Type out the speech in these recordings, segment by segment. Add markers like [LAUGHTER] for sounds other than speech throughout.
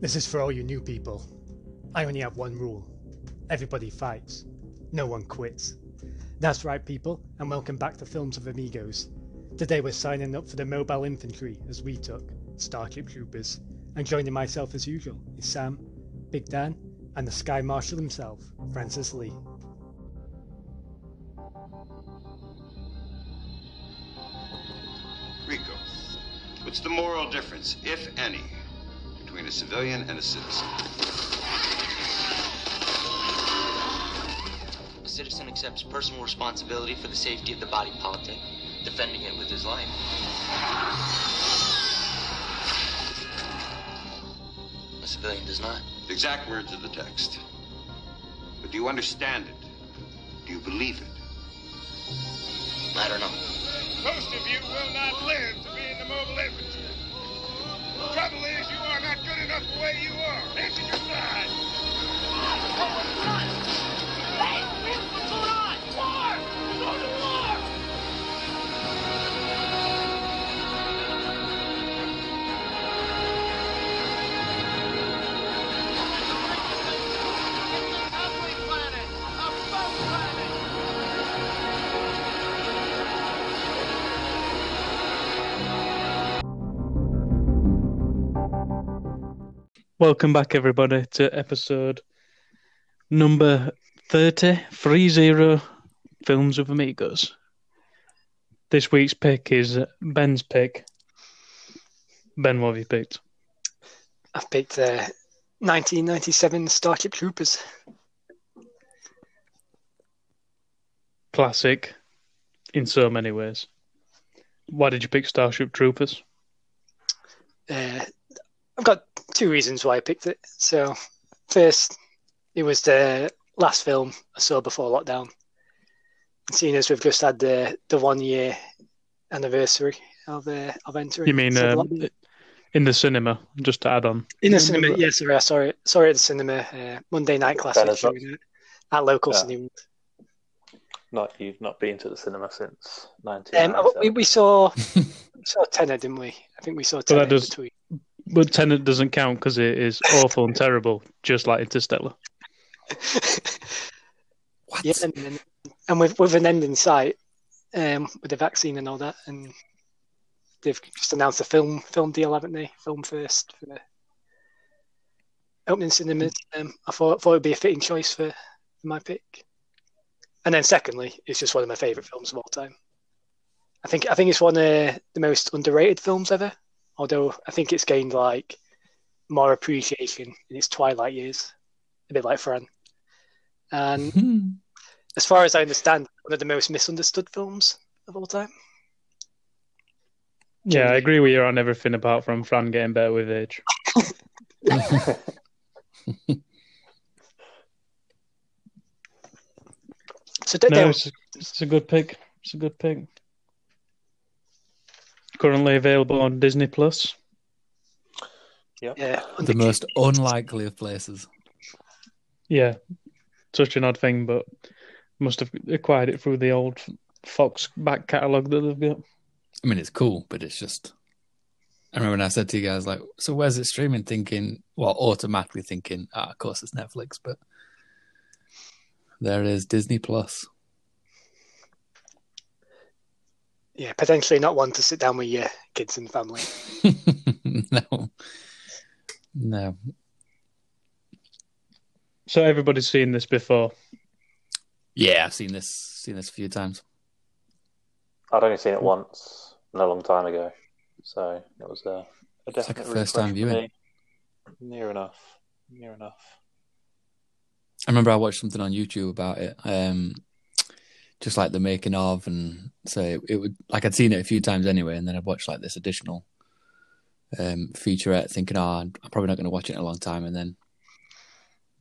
This is for all you new people. I only have one rule everybody fights, no one quits. That's right, people, and welcome back to Films of Amigos. Today we're signing up for the Mobile Infantry as we took Starship Troopers, and joining myself as usual is Sam, Big Dan, and the Sky Marshal himself, Francis Lee. Rico, what's the moral difference, if any, a civilian and a citizen? A citizen accepts personal responsibility for the safety of the body politic, defending it with his life. A civilian does not. The exact words of the text. But do you understand it? Do you believe it? I don't know. Most of you will not live to be in the mobile infantry. Trouble is, you are not good enough the way you are. Answer your side. Welcome back, everybody, to episode number 30, 30 Films of Amigos. This week's pick is Ben's pick. Ben, what have you picked? I've picked uh, 1997 Starship Troopers. Classic in so many ways. Why did you pick Starship Troopers? Uh, I've got two reasons why I picked it. So, first, it was the last film I saw before lockdown. And seeing as we've just had the the one year anniversary of uh, of entering. You mean so um, in the cinema, just to add on? in the cinema? Yeah, sorry, I saw it. Saw at the cinema uh, Monday night classic Better not- at local Yeah. cinema. Not you've not been to the cinema since Um, we, we saw [LAUGHS] we saw Tenet, didn't we? I think we saw that Tenet in does- between. But Tenet doesn't count because it is awful and terrible, just like Interstellar. [LAUGHS] What? Yeah, and, and, and with with an end in sight, um, with the vaccine and all that, and they've just announced a film film deal, haven't they? Film first for the opening cinemas. Um, I thought thought it'd be a fitting choice for, for my pick. And then secondly, it's just one of my favourite films of all time. I think I think it's one of the most underrated films ever. Although I think it's gained like more appreciation in its twilight years, a bit like Fran. And [LAUGHS] as far as I understand, one of the most misunderstood films of all time. Yeah, I agree with you on everything apart from Fran getting better with age. [LAUGHS] [LAUGHS] So don't, No, it's, it's a good pick. It's a good pick. Currently available on Disney Plus. yeah, the most unlikely of places. Yeah, such an odd thing, but must have acquired it through the old Fox back catalogue that they've got. I mean, it's cool, but it's just. I remember when I said to you guys, like, so where's it streaming? Thinking, well, automatically thinking, ah, of course it's Netflix, but there it is, Disney Plus. Yeah, potentially not one to sit down with your kids and family. [LAUGHS] no, no. So everybody's seen this before. Yeah, I've seen this, seen this a few times. I'd only seen it once, and a long time ago, so it was a, a It's like a first-time viewing. Near enough, near enough. I remember I watched something on YouTube about it, um, just like the making of, and so it, would like I'd seen it a few times anyway, and then I'd watched like this additional um, featurette, thinking, "Oh, I'm I'm probably not going to watch it in a long time," and then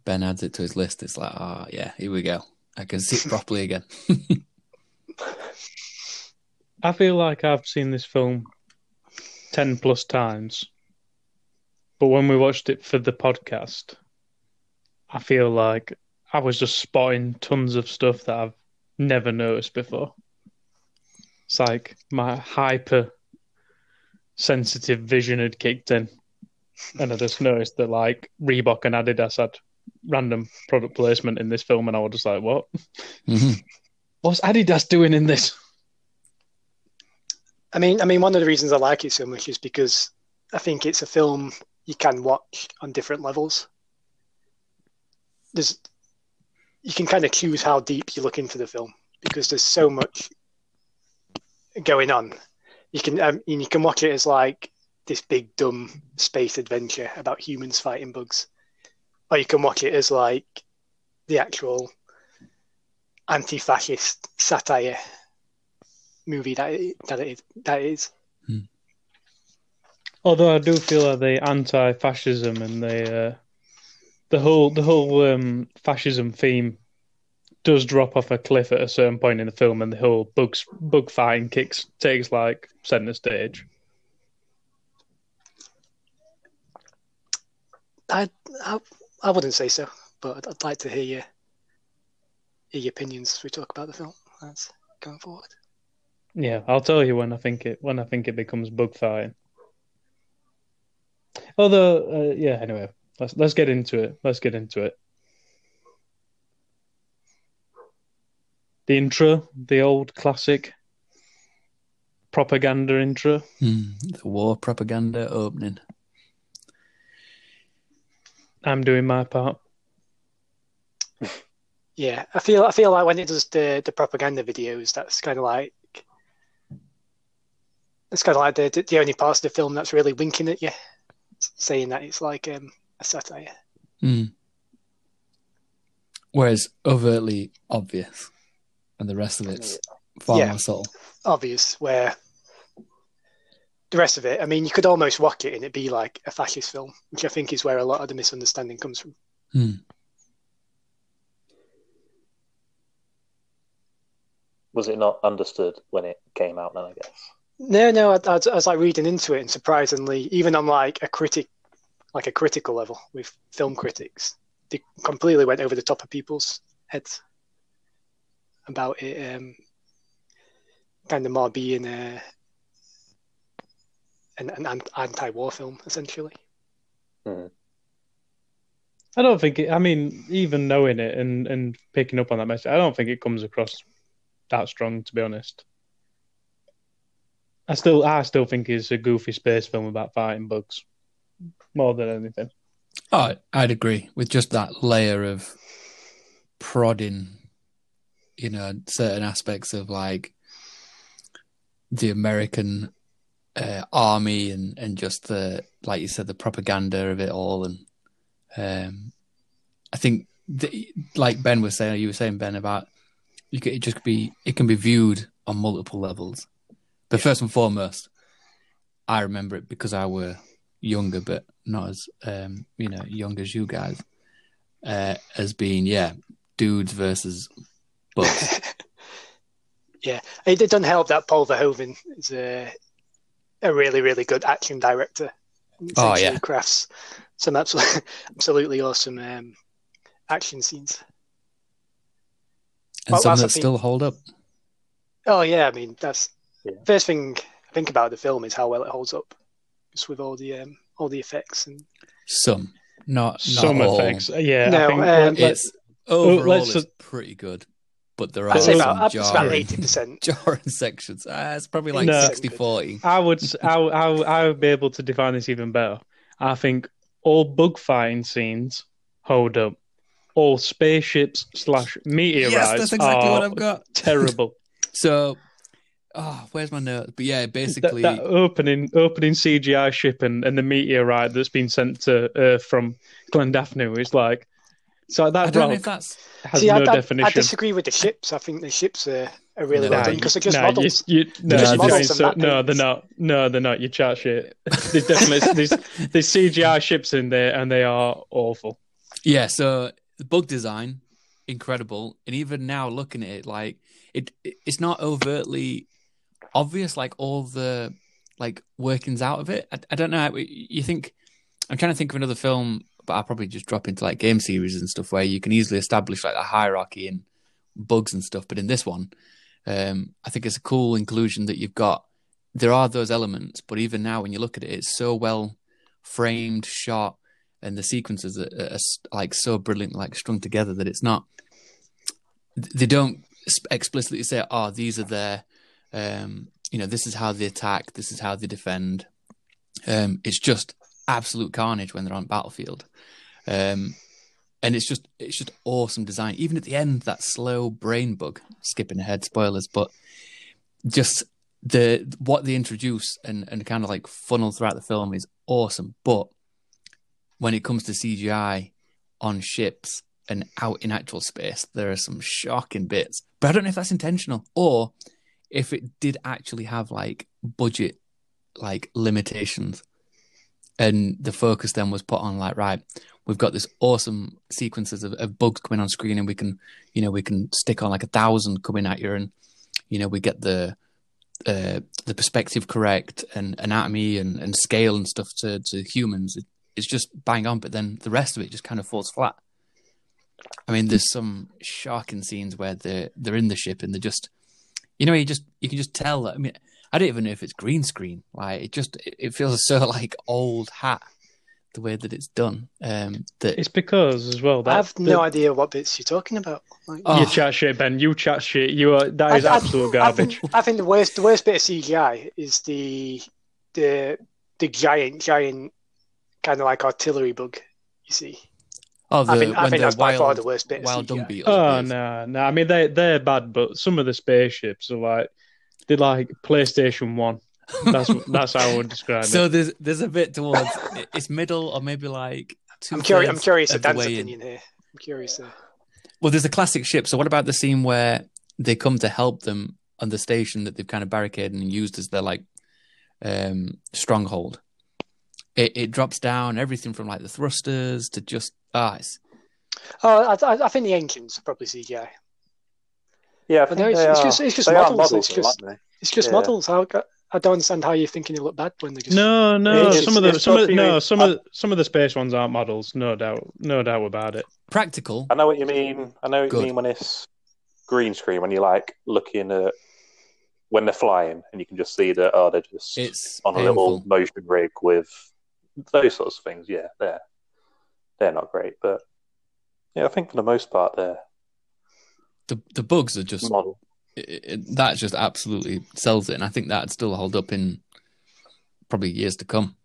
Ben adds it to his list. It's like, "Oh, yeah, here we go. I can see it [LAUGHS] properly again." [LAUGHS] I feel like I've seen this film 10 plus times. But when we watched it for the podcast, I feel like I was just spotting tons of stuff that I've never noticed before. It's like my hyper sensitive vision had kicked in. and I just noticed that like Reebok and Adidas had random product placement in this film, and I was just like, "What? Mhm. [LAUGHS] What's Adidas doing in this?" I mean, I mean, one of the reasons I like it so much is because I think it's a film you can watch on different levels. There's, you can kind of choose how deep you look into the film because there's so much going on. You can, um, you can watch it as like this big dumb space adventure about humans fighting bugs, or you can watch it as like the actual anti-fascist satire movie that that it is. That is. Although I do feel like the anti-fascism and the uh, the whole the whole um, fascism theme does drop off a cliff at a certain point in the film, and the whole bugs bug fighting kicks takes like center stage. I, I I wouldn't say so, but I'd, I'd like to hear your hear your opinions as we talk about the film. That's going forward. Yeah, I'll tell you when I think it when I think it becomes bug fighting. Although, uh, yeah. Anyway, let's let's get into it. Let's get into it. The intro, the old classic propaganda intro. Mm, the war propaganda opening. I'm doing my part. Yeah, I feel I feel like when it does the the propaganda videos, that's kind of like it's kind of like the the only parts of the film that's really winking at you, saying that it's like um, a satire. Mm. Whereas overtly obvious, and the rest of it's far Yeah. more subtle. obvious where the rest of it, I mean, you could almost watch it and it'd be like a fascist film, which I think is where a lot of the misunderstanding comes from. Hmm. Was it not understood when it came out? Then I guess. No, no, I, I, was, I was like reading into it, and surprisingly, even on like a critic, like a critical level with film critics, they completely went over the top of people's heads about it, um, kind of more being a, an, an an- anti-war film, essentially. I don't think it. I mean, even knowing it and and picking up on that message, I don't think it comes across that strong. To be honest, I still I still think it's a goofy space film about fighting bugs more than anything. Oh, I'd agree with just that layer of prodding, you know, certain aspects of like the American uh, army and, and just the, like you said, the propaganda of it all. And um, I think, the, like Ben was saying, you were saying, Ben, about you could, it just could be, it can be viewed on multiple levels. But first and foremost, I remember it because I were younger, but not as um, you know young as you guys, uh, as being yeah, dudes versus bugs. [LAUGHS] Yeah, it, it doesn't help that Paul Verhoeven is a, a really, really good action director. Oh, Essentially yeah. crafts some absolutely, [LAUGHS] absolutely awesome um, action scenes. and Well, some that the thing. still hold up. Oh yeah, I mean that's Yeah. first thing I think about the film is how well it holds up, just with all the um, all the effects and Some, not, not Some all. effects, yeah. No, I think um, It's overall let's it's just- pretty good, but there are I'd say some about, it's about jarring, eighty percent. [LAUGHS] jarring sections. Uh, it's probably like No. 60-40. I would s- I, would- I, would- I would be able to define this even better. I think all bug fighting scenes hold up. All spaceships slash meteorites Yes, that's exactly are what I've got. terrible. [LAUGHS] So, oh, where's my note? But yeah, basically, that opening opening CGI ship and, and the meteorite that's been sent to Earth from Klendathu is like so I that don't know if that's has See, no I, I, I disagree with the ships. I think the ships are, are really No, well done because they're just no, models. You, you, no, just you're models so- no, they're not. No, they're not. You chat shit. There's definitely [LAUGHS] there's, there's CGI ships in there, and they are awful. Yeah, so the bug design, incredible, and even now looking at it, like it, it- it's not overtly obvious, like all the like workings out of it. I, I don't know. You think I'm trying to think of another film, but I'll probably just drop into like game series and stuff where you can easily establish like a hierarchy and bugs and stuff. But in this one, um, I think it's a cool inclusion that you've got. There are those elements, but even now when you look at it, it's so well framed shot and the sequences are, are, s- like so brilliant like strung together that it's not they don't explicitly say oh these are their um you know this is how they attack this is how they defend. Um it's just absolute carnage when they're on battlefield. Um and it's just it's just awesome design. Even at the end that slow brain bug skipping ahead spoilers but just the what they introduce and and kind of like funnel throughout the film is awesome. But when it comes to CGI on ships and out in actual space, there are some shocking bits. But I don't know if that's intentional or if it did actually have like budget like limitations. And the focus then was put on like, right, we've got this awesome sequences of, of bugs coming on screen and we can, you know, we can stick on like a thousand coming at you and, you know, we get the uh, the perspective correct and anatomy and, and scale and stuff to, to humans. It, it's just bang on, but then the rest of it just kind of falls flat. I mean, there's some shocking scenes where they're they're in the ship and they're just, you know, you just you can just tell. That, I mean, I don't even know if it's green screen. Like it just it, it feels so [LAUGHS] like old hat the way that it's done. Um, that It's because as well that I have that- no idea what bits you're talking about. Like, Oh. You chat shit, Ben. You chat shit. You are that is I- I- absolute I garbage. think, I think the worst the worst bit of CGI is the the the giant giant kind of like artillery bug. You see, oh, the, I think I when think the that's by far the worst bit. Of wild dung CGI. beetles. Oh appears. no, no. I mean they they're bad, but some of the spaceships are like they're like PlayStation One. That's [LAUGHS] that's how I would describe So it. So there's there's a bit towards it's middle or maybe like two. I'm curious. I'm curious of of Dan's way in. opinion here. I'm curious. Well, there's a classic ship. So what about the scene where they come to help them on the station that they've kind of barricaded and used as their like um, stronghold? It, it drops down everything from like the thrusters to just ah, it's, oh, I, I, I think the engines are probably CGI. Yeah, I But think no, it's- they it's just- it's just they models, models, it's just- aren't It's just Yeah. models. How, I don't understand how you're thinking they look bad when they just. No, no. It's- some of the some of no some of some of the space ones aren't models. No doubt, no doubt about it. practical. I know what you mean. I know what Good. you mean when it's green screen when you're like looking at when they're flying and you can just see that oh they're just It's on a little motion rig with those sorts of things. Yeah, they're they're not great, but yeah, I think for the most part they're The the bugs are just model. it, it, that just absolutely sells it, and I think that'd still hold up in probably years to come.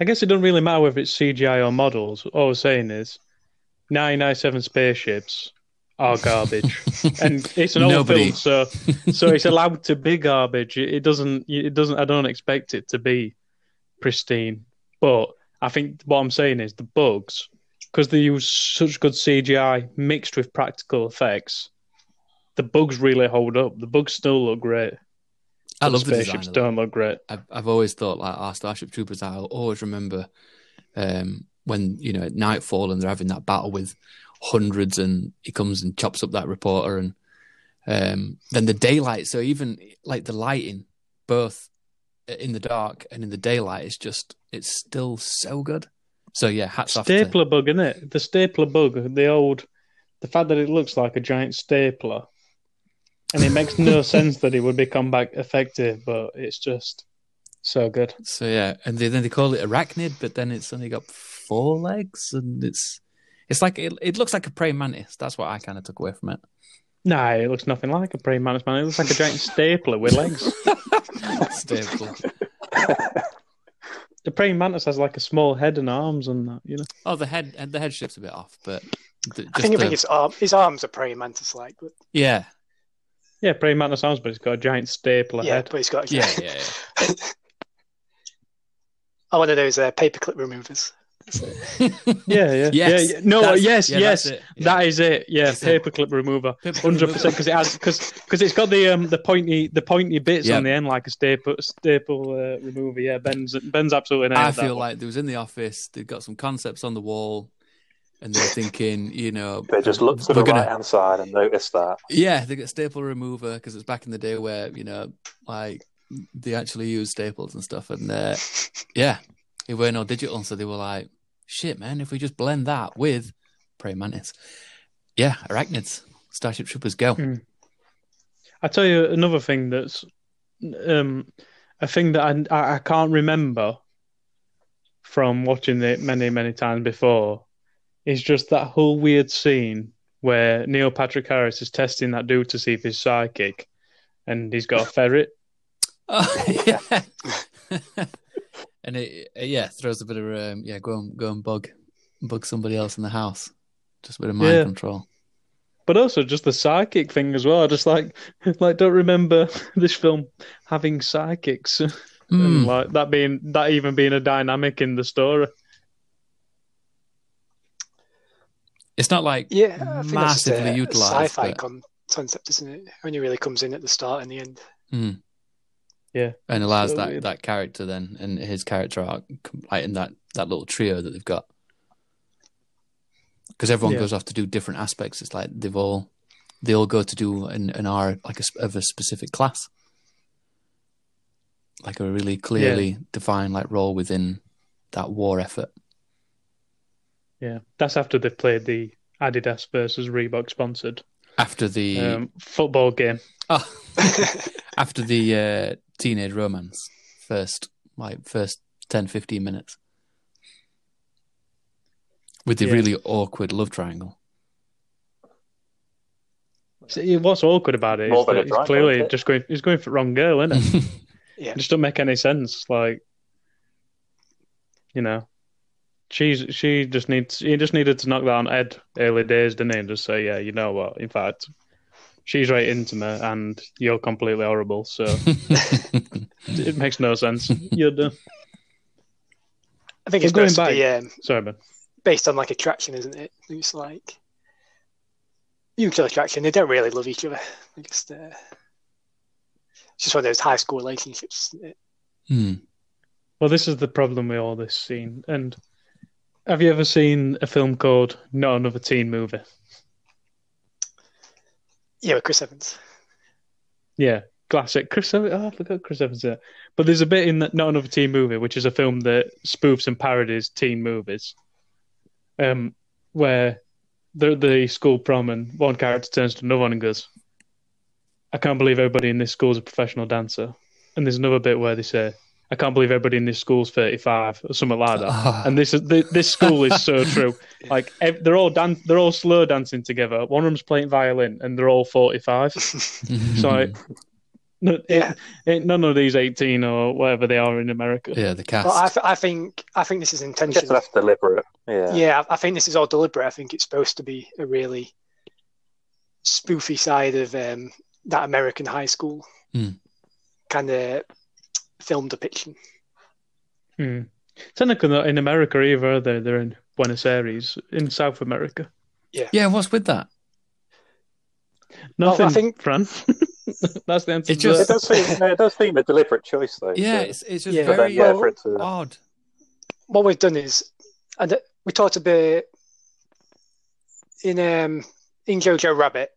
I guess it doesn't really matter whether it's CGI or models. All I'm saying is, 997 spaceships are garbage, [LAUGHS] and it's an old Nobody- film, so so it's allowed to be garbage. It, it doesn't. It doesn't. I don't expect it to be pristine, but I think what I'm saying is the bugs, because they use such good CGI mixed with practical effects. The bugs really hold up. The bugs still look great. I love the spaceships Of them. don't look great. I've I've always thought like our Starship Troopers. I'll always remember um, when you know at nightfall and they're having that battle with hundreds, and he comes and chops up that reporter, and um, then the daylight. So even like the lighting, both in the dark and in the daylight, is just it's still so good. So yeah, hats off. To, Stapler bug, isn't it? The stapler bug, the old, the fact that it looks like a giant stapler, and it makes no [LAUGHS] sense that it would become back effective, but it's just so good. so yeah, and they, then they call it arachnid, but then it's only got four legs, and it's it's like it, it looks like a praying mantis. That's what I kind of took away from it. Nah, it looks nothing like a praying mantis, man. It looks like a giant stapler with legs. [LAUGHS] Staple. [LAUGHS] The praying mantis has like a small head and arms and that, you know. Oh, the head the head shift's a bit off, but the, I think, I just think the- his, arm, his arms are praying mantis like, but yeah, Yeah, praying mantis arms, but it's got a giant stapler yeah, head. but he's got yeah, yeah, yeah. oh, one of those uh, paperclip removers. Yeah, yeah, [LAUGHS] Yes, yeah, yeah. No, that's- yes, yeah, yes. that's it, yeah. That is it. Yeah, paperclip remover. hundred percent because it has because because it's got the um the pointy the pointy bits Yeah. on the end like a staple staple uh, remover. Yeah, Ben's Ben's absolutely. I nailed that feel one. like they was in the office. They've got some concepts on the wall, and they're thinking, you know, They just look to the gonna- right hand side and notice that. Yeah, they get staple remover because it's back in the day where you know, like they actually use staples and stuff, and uh, yeah, it weren't all digital, so they were like, "Shit, man! If we just blend that with praying mantis, yeah, arachnids, Starship Troopers, go." Mm. I tell you another thing that's um a thing that I I, I can't remember from watching it many, many times before is just that whole weird scene where Neil Patrick Harris is testing that dude to see if he's psychic, and he's got a ferret. [LAUGHS] Oh, yeah. [LAUGHS] and it, it, yeah throws a bit of um, yeah go and go and bug bug somebody else in the house. Just a bit of mind Yeah. control. But also just the psychic thing as well. I just like [LAUGHS] like don't remember [LAUGHS] this film having psychics [LAUGHS] and Mm. like that being that even being a dynamic in the story. It's not like Yeah, I think that's just massively a, a utilised. sci-fi but- con- concept, isn't it? Only really comes in at the start and the end. Mm. Yeah. and allows So that, weird. that character then and his character arc like in that that little trio that they've got because everyone Yeah. goes off to do different aspects it's like they've all they all go to do an, an hour like a, of a specific class like a really clearly defined like role within that war effort Yeah, that's after they've played the Adidas versus Reebok sponsored after the um, football game. oh, [LAUGHS] after the uh, teenage romance first like first 10 15 minutes with the Yeah. really awkward love triangle See, what's awkward about it More is than a that he's clearly it? just going. He's going for the wrong girl, isn't it? [LAUGHS] Yeah. It just don't make any sense. Like, you know, she's she just needs. He just needed to knock that on Ed early days, didn't he? And just say, yeah, you know what? In fact, she's right into me, and you're completely horrible. So [LAUGHS] it makes no sense. You're done. I think it's going supposed to be um, Sorry, man. based on like attraction, isn't it? It's like mutual attraction. They don't really love each other. They just, uh, it's just one of those high school relationships. Isn't it? Hmm. Well, this is the problem with all this scene. And have you ever seen a film called Not Another Teen Movie? Yeah, with Chris Evans. Yeah, classic. Chris Evans. Oh, I forgot Chris Evans. There. But there's a bit in that Not Another Teen Movie, which is a film that spoofs and parodies teen movies, um, where the the school prom and one character turns to another one and goes, "I can't believe everybody in this school is a professional dancer." And there's another bit where they say, "I can't believe everybody in this school's 35" or something like that. [LAUGHS] And this is this school is so true. Like they're all dan- they're all slow dancing together. One of them's playing violin, and they're all 45. So [LAUGHS] I, Yeah. it, ain't none of these 18 or whatever they are in America. yeah, the cast. But I, th- I think I think this is I guess intentional. that's deliberate. Yeah. Yeah, I I think this is all deliberate. I think it's supposed to be a really spoofy side of um, that American high school Hmm. kind of film depiction. Hmm. Technically, not in America either. are they? They're in Buenos Aires, in South America. yeah, Yeah, what's with that? Well, I think- Fran. [LAUGHS] That's the answer. It just- It does seem, no, it does seem a deliberate choice, though. Yeah, so- it's it's just Yeah. very then, yeah, well, to, odd. What we've done is, and we talked a bit in um, in Jojo Rabbit.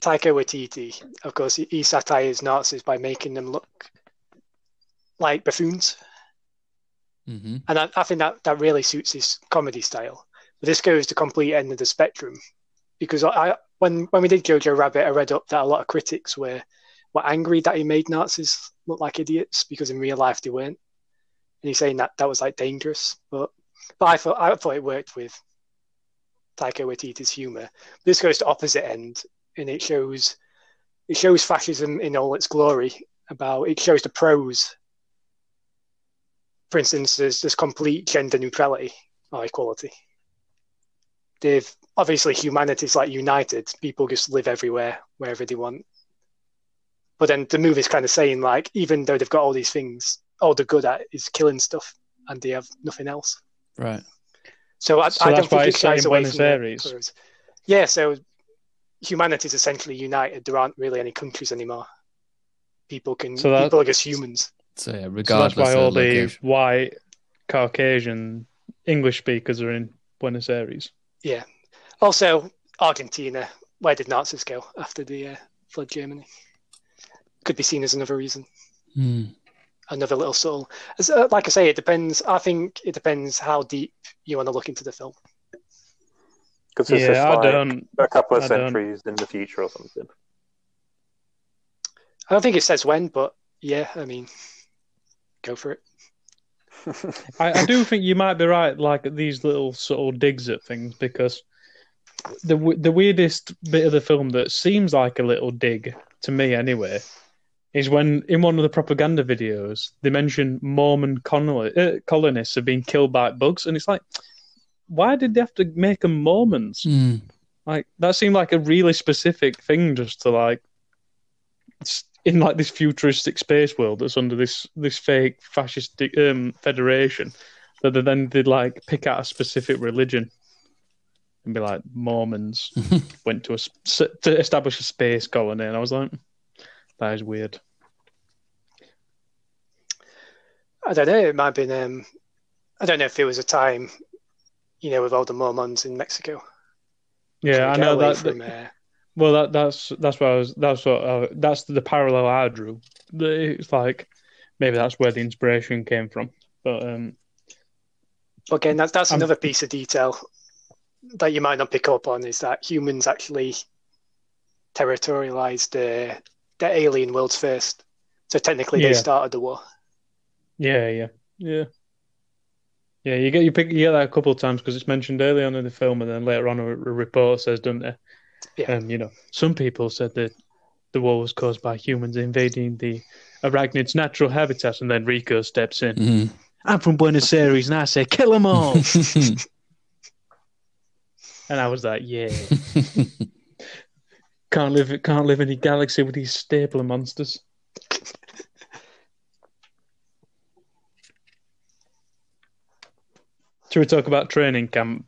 Taika Waititi, of course, he, he satires Nazis by making them look like buffoons. hmm and I, I think that that really suits his comedy style. But this goes to the complete end of the spectrum because I when when we did Jojo Rabbit, I read up that a lot of critics were were angry that he made Nazis look like idiots because in real life they weren't, and he's saying that that was like dangerous. But but I thought I thought it worked with Taika Waititi's humor. This goes to opposite end, and it shows it shows fascism in all its glory. About it shows the pros for instance, there's there's complete gender neutrality or equality. They've obviously humanity's like united. People just live everywhere, wherever they want. But then the movie's kind of saying like, even though they've got all these things, all they're good at is killing stuff, and they have nothing else. Right. So I, So I don't think it's it shies away Buenos from Aires. Yeah, so humanity's essentially united. There aren't really any countries anymore. People can. So that- people are just humans. So yeah, So regardless that's why all of the location. white Caucasian English speakers are in Buenos Aires. Yeah. Also, Argentina. Where did Nazis go after the uh, flood Germany? Could be seen as another reason, Hmm. another little subtle. As, uh, like I say, it depends. I think it depends how deep you want to look into the film. Because it's yeah, just I don't. a couple of I don't- centuries in the future or something. I don't think it says when, but yeah, I mean, go for it. I, I do think you might be right, like these little sort of digs at things, because the the weirdest bit of the film that seems like a little dig to me, anyway, is when in one of the propaganda videos they mention Mormon coloni- uh, colonists have been killed by bugs, and it's like, why did they have to make them Mormons? Mm. Like that seemed like a really specific thing, just to like s- in like this futuristic space world that's under this this fake fascist um, federation that they then did like pick out a specific religion and be like Mormons [LAUGHS] went to a, to establish a space colony, and I was like, that is weird. I don't know. It might have been. Um, I don't know if there was a time, you know, with all the Mormons in Mexico. Yeah, I know away that. From, uh, Well, that that's that's what I was. That's what uh, that's the parallel I drew. It's like maybe that's where the inspiration came from. But um, again, that's that's I'm- another piece of detail that you might not pick up on is that humans actually territorialized the the alien worlds first. So technically, Yeah. they started the war. yeah, yeah, yeah, yeah. You get you pick you get that a couple of times because it's mentioned early on in the film, and then later on a, a report says, "Don't it?" Yeah. And you know, some people said that the war was caused by humans invading the arachnid's natural habitat, and then Rico steps in. Mhm. I'm from Buenos Aires, and I say, kill them all. [LAUGHS] and I was like, yeah. [LAUGHS] Can't live can't live in a galaxy with these stapler monsters. Should we talk about training camp?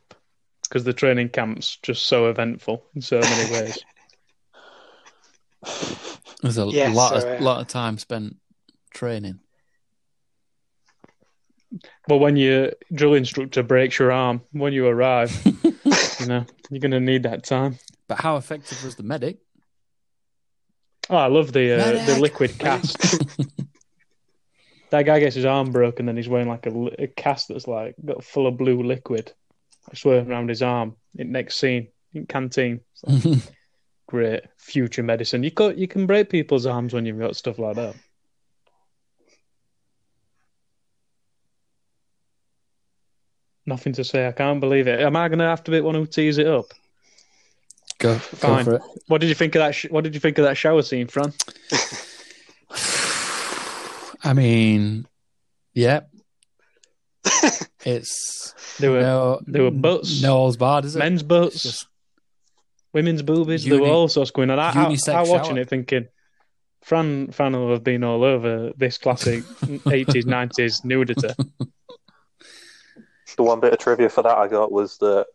Because the training camp's just so eventful in so many ways. [LAUGHS] There's a Yeah, lot so, of uh, lot of time spent training. well, when your drill instructor breaks your arm when you arrive, [LAUGHS] you know you're going to need that time. But how effective was the medic? Oh, I love the uh, the liquid cast. [LAUGHS] that guy gets his arm broken, then he's wearing like a, a cast that's like got full of blue liquid, swirling around his arm. In next scene, in canteen, It's like, [LAUGHS] great future medicine. You can you can break people's arms when you've got stuff like that. Nothing to say. I can't believe it. Am I going to have to be one who tees it up? Go, Fine. go for it. What did you think of that? Sh- what did you think of that shower scene, Fran? [SIGHS] I mean, yeah. [LAUGHS] it's They were no, they were butts. No all's bad, is it? men's butts. Just- women's boobies. there were all sorts going on. I, I, unisex I watching shower. it thinking, Fran, Fran will have been all over this classic [LAUGHS] 80s, 90s nudity. The one bit of trivia for that I got was that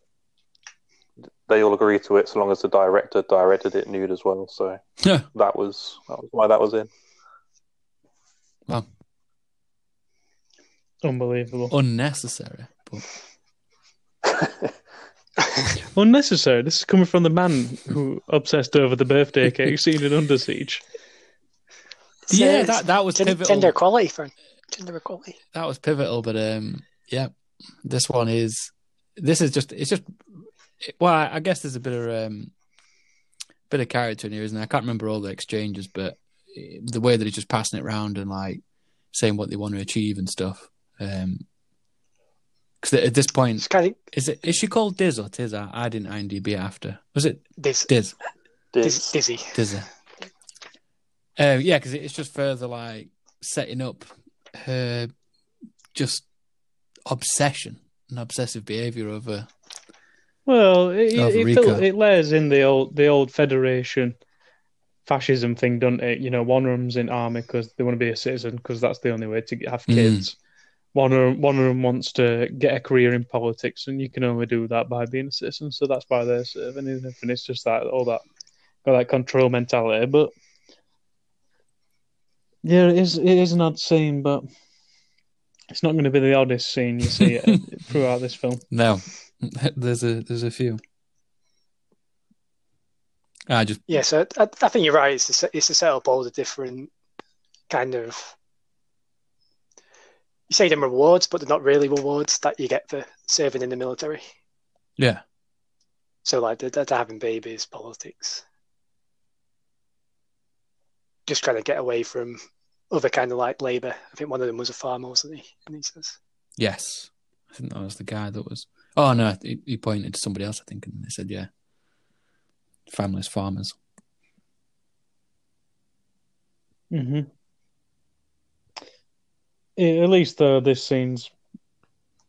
they all agreed to it so long as the director directed it nude as well. So Yeah. that was that was why that was in. Unbelievable. unnecessary. But [LAUGHS] Unnecessary. This is coming from the man who obsessed over the birthday cake [LAUGHS] scene in Under Siege. It's, yeah, that that was gen- pivotal. gender equality, friend. Gender equality. That was pivotal, but um, yeah, this one is. This is just. It's just. Well, I guess there's a bit of um, bit of character in here, isn't there? I can't remember all the exchanges, but eh, the way that he's just passing it around and like saying what they want to achieve and stuff. Um, because at this point, It's is it is she called Diz or Tiz? I, I didn't IMDb after. Was it diz, Diz? diz, dizzy. Dizzy. Uh, yeah, because it's just further like setting up her just obsession and obsessive behavior over. Well, it, Of it, Rico. it layers in the old the old Federation fascism thing, doesn't it? You know, one of them's in army because they want to be a citizen because that's the only way to get, have Mm. Kids. One of one of them wants to get a career in politics, and you can only do that by being a citizen. So that's why they're serving, isn't it? And it's just that all that got that control mentality. But yeah, it is it is an odd scene, but it's not going to be the oddest scene you see [LAUGHS] throughout this film. No, [LAUGHS] there's a there's a few. I just Yeah, so I, I think you're right. It's to, set- it's to set up all the different kind of you say them rewards, but they're not really rewards that you get for serving in the military. yeah So like the, the having babies, politics, just trying to get away from other kind of like labour. I think one of them was a farmer, wasn't he? And he says, Yes, I think that was the guy that was. Oh no, he, he pointed to somebody else, I think, and they said, "Yeah, families, farmers." hmm At least though, this scene's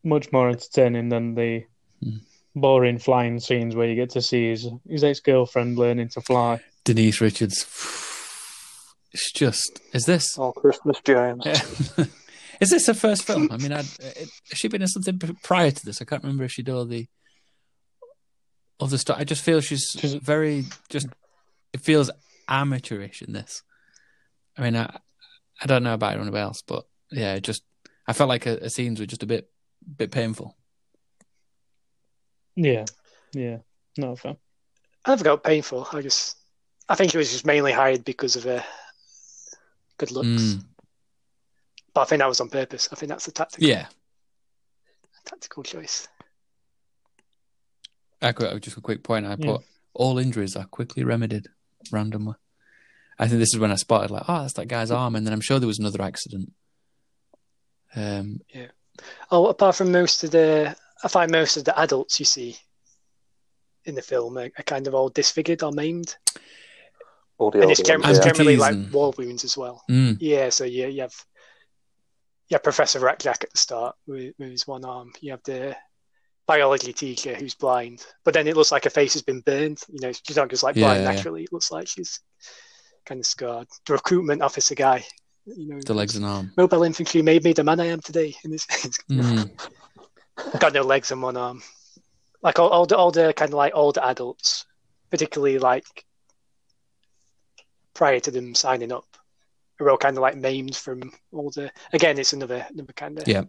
much more entertaining than the Hmm. boring flying scenes where you get to see his his ex girlfriend learning to fly. Denise Richards. [SIGHS] It's just. Is this? Oh, Christmas Jones. Yeah. [LAUGHS] Is this her first film? I mean, I'd, it, has she been in something prior to this? I can't remember if she did all the other stuff. I just feel she's, She's- very just. It feels amateurish in this. I mean, I I don't know about anyone else, but yeah, it just I felt like her, her scenes were just a bit bit painful. Yeah, yeah, no fair. I never got painful. I just, I think it was just mainly hired because of her good looks. Mm, But I think that was on purpose. I think that's a tactical, yeah, tactical choice. I could, just a quick point. I Yeah. put all injuries are quickly remedied randomly. I think this is when I spotted like, oh, that's that guy's arm, and then I'm sure there was another accident. Um, yeah. Oh, apart from most of the, I find most of the adults you see in the film are, are kind of all disfigured or maimed, All the and it's, older gen- ones, yeah. generally like war wounds as well. mm, Yeah, so you you have you have Professor Rasczak at the start with, with his one arm. You have the biology teacher who's blind, but then it looks like her face has been burned. You know, she's not just like blind Yeah, yeah. naturally. It looks like she's kind of scarred. The recruitment officer guy, you know, the legs and arm. mobile infantry made me the man I am today, and he's, he's [LAUGHS] Mm, got no legs and one arm. Like all, all the all the kind of like older adults, particularly like prior to them signing up, are all kind of like maimed from all the. Again, it's another another kind of yeah,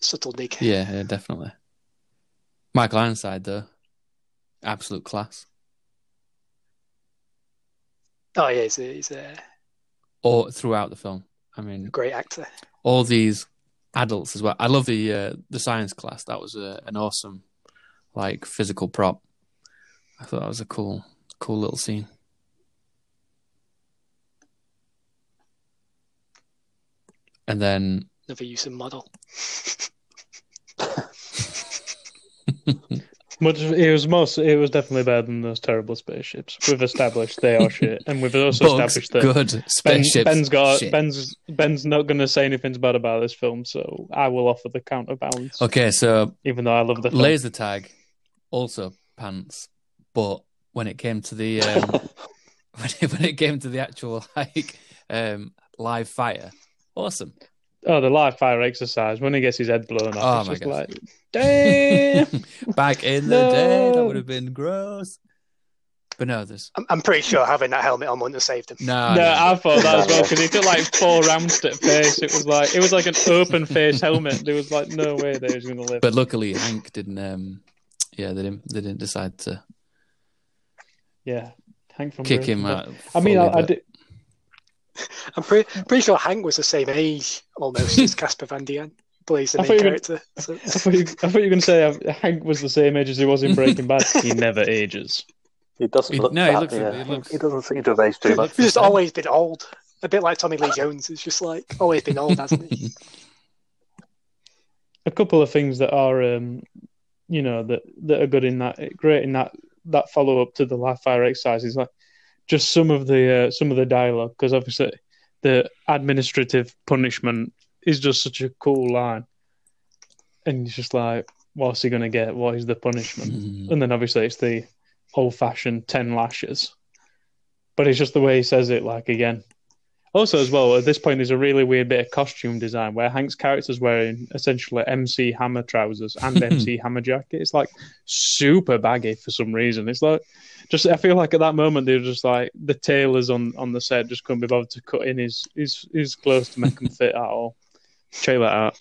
subtle dig. yeah, yeah, definitely. Michael Ironside, though, absolute class. Oh yeah, he's a, he's a Or throughout the film. I mean, great actor. all these adults as well. I love the uh, the science class. That was a, an awesome, like physical prop. I thought that was a cool, cool little scene. And then Another use of model. [LAUGHS] [LAUGHS] Much it was most it was definitely better than those terrible spaceships. We've established they are shit, and we've also bugs, established that good Ben, spaceships. Ben's got shit. Ben's Ben's not going to say anything bad about this film, so I will offer the counterbalance. Okay, so Even though I love the film. laser tag, also pants, but when it came to the um, [LAUGHS] when it, when it came to the actual like um, live fire, awesome. Oh, the live fire exercise when he gets his head blown Oh off. my it's just God. like, damn. [LAUGHS] Back in the day, that would have been gross. But no, there's I'm, I'm pretty sure having that helmet on wouldn't have saved him. no. no, no. I thought that as well because he took like four rounds to face. It was like it was like an open face helmet. There was like no way that he was going to live. But luckily, Hank didn't. Um, yeah, they didn't. They didn't decide to yeah, Hank from kick Breaking him out. I mean, I, I did, [LAUGHS] I'm pretty, pretty sure Hank was the same age almost as [LAUGHS] Casper Van Dien. Plays the I main thought you were- character. [LAUGHS] So, I thought you, I thought you were going to say uh, Hank was the same age as he was in Breaking Bad. he never ages. He doesn't He- look no, he that, looks- yeah. he looks- He doesn't seem to have aged too much. he's just same. always been old. A bit like Tommy Lee Jones. It's just like always been old, hasn't he? a couple of things that are um you know that that are good in that great in that that follow up to the live fire exercise is like just some of the uh, some of the dialogue because obviously the administrative punishment is just such a cool line. And it's just like what's he going to get? What is the punishment? Mm. and then obviously it's the old fashioned 10 lashes. But it's just the way he says it like again. Also as well at this point there's a really weird bit of costume design where hank's character's wearing essentially mc hammer trousers and mc [LAUGHS] hammer jacket. It's like super baggy for some reason. It's like just i feel like at that moment they're just like the tailors on on the set just couldn't be bothered to cut in his his, his clothes to make him fit at all check that out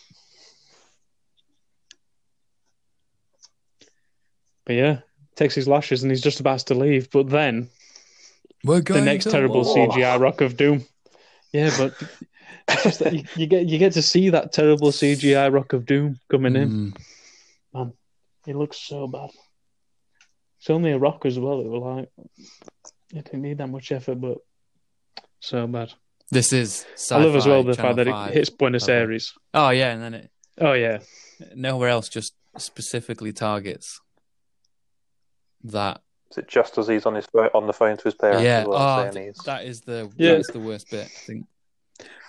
but yeah takes his lashes and he's just about to leave but then We're the next terrible war. CGI Rock of Doom. Yeah, but just you, [LAUGHS] you get you get to see that terrible CGI Rock of Doom coming in. Mm. Man, It looks so bad. It's only a rock as well. It was like it didn't need that much effort, but so bad. This is. I love as well the Sci-Fi fact that it hits Buenos Okay. Aires. Oh yeah, and then it Oh yeah, Nowhere else just specifically targets that. Is it just as he's on his phone, on the phone to his parents yeah, as well, oh, th- that is the Yeah. that's the worst bit. I think.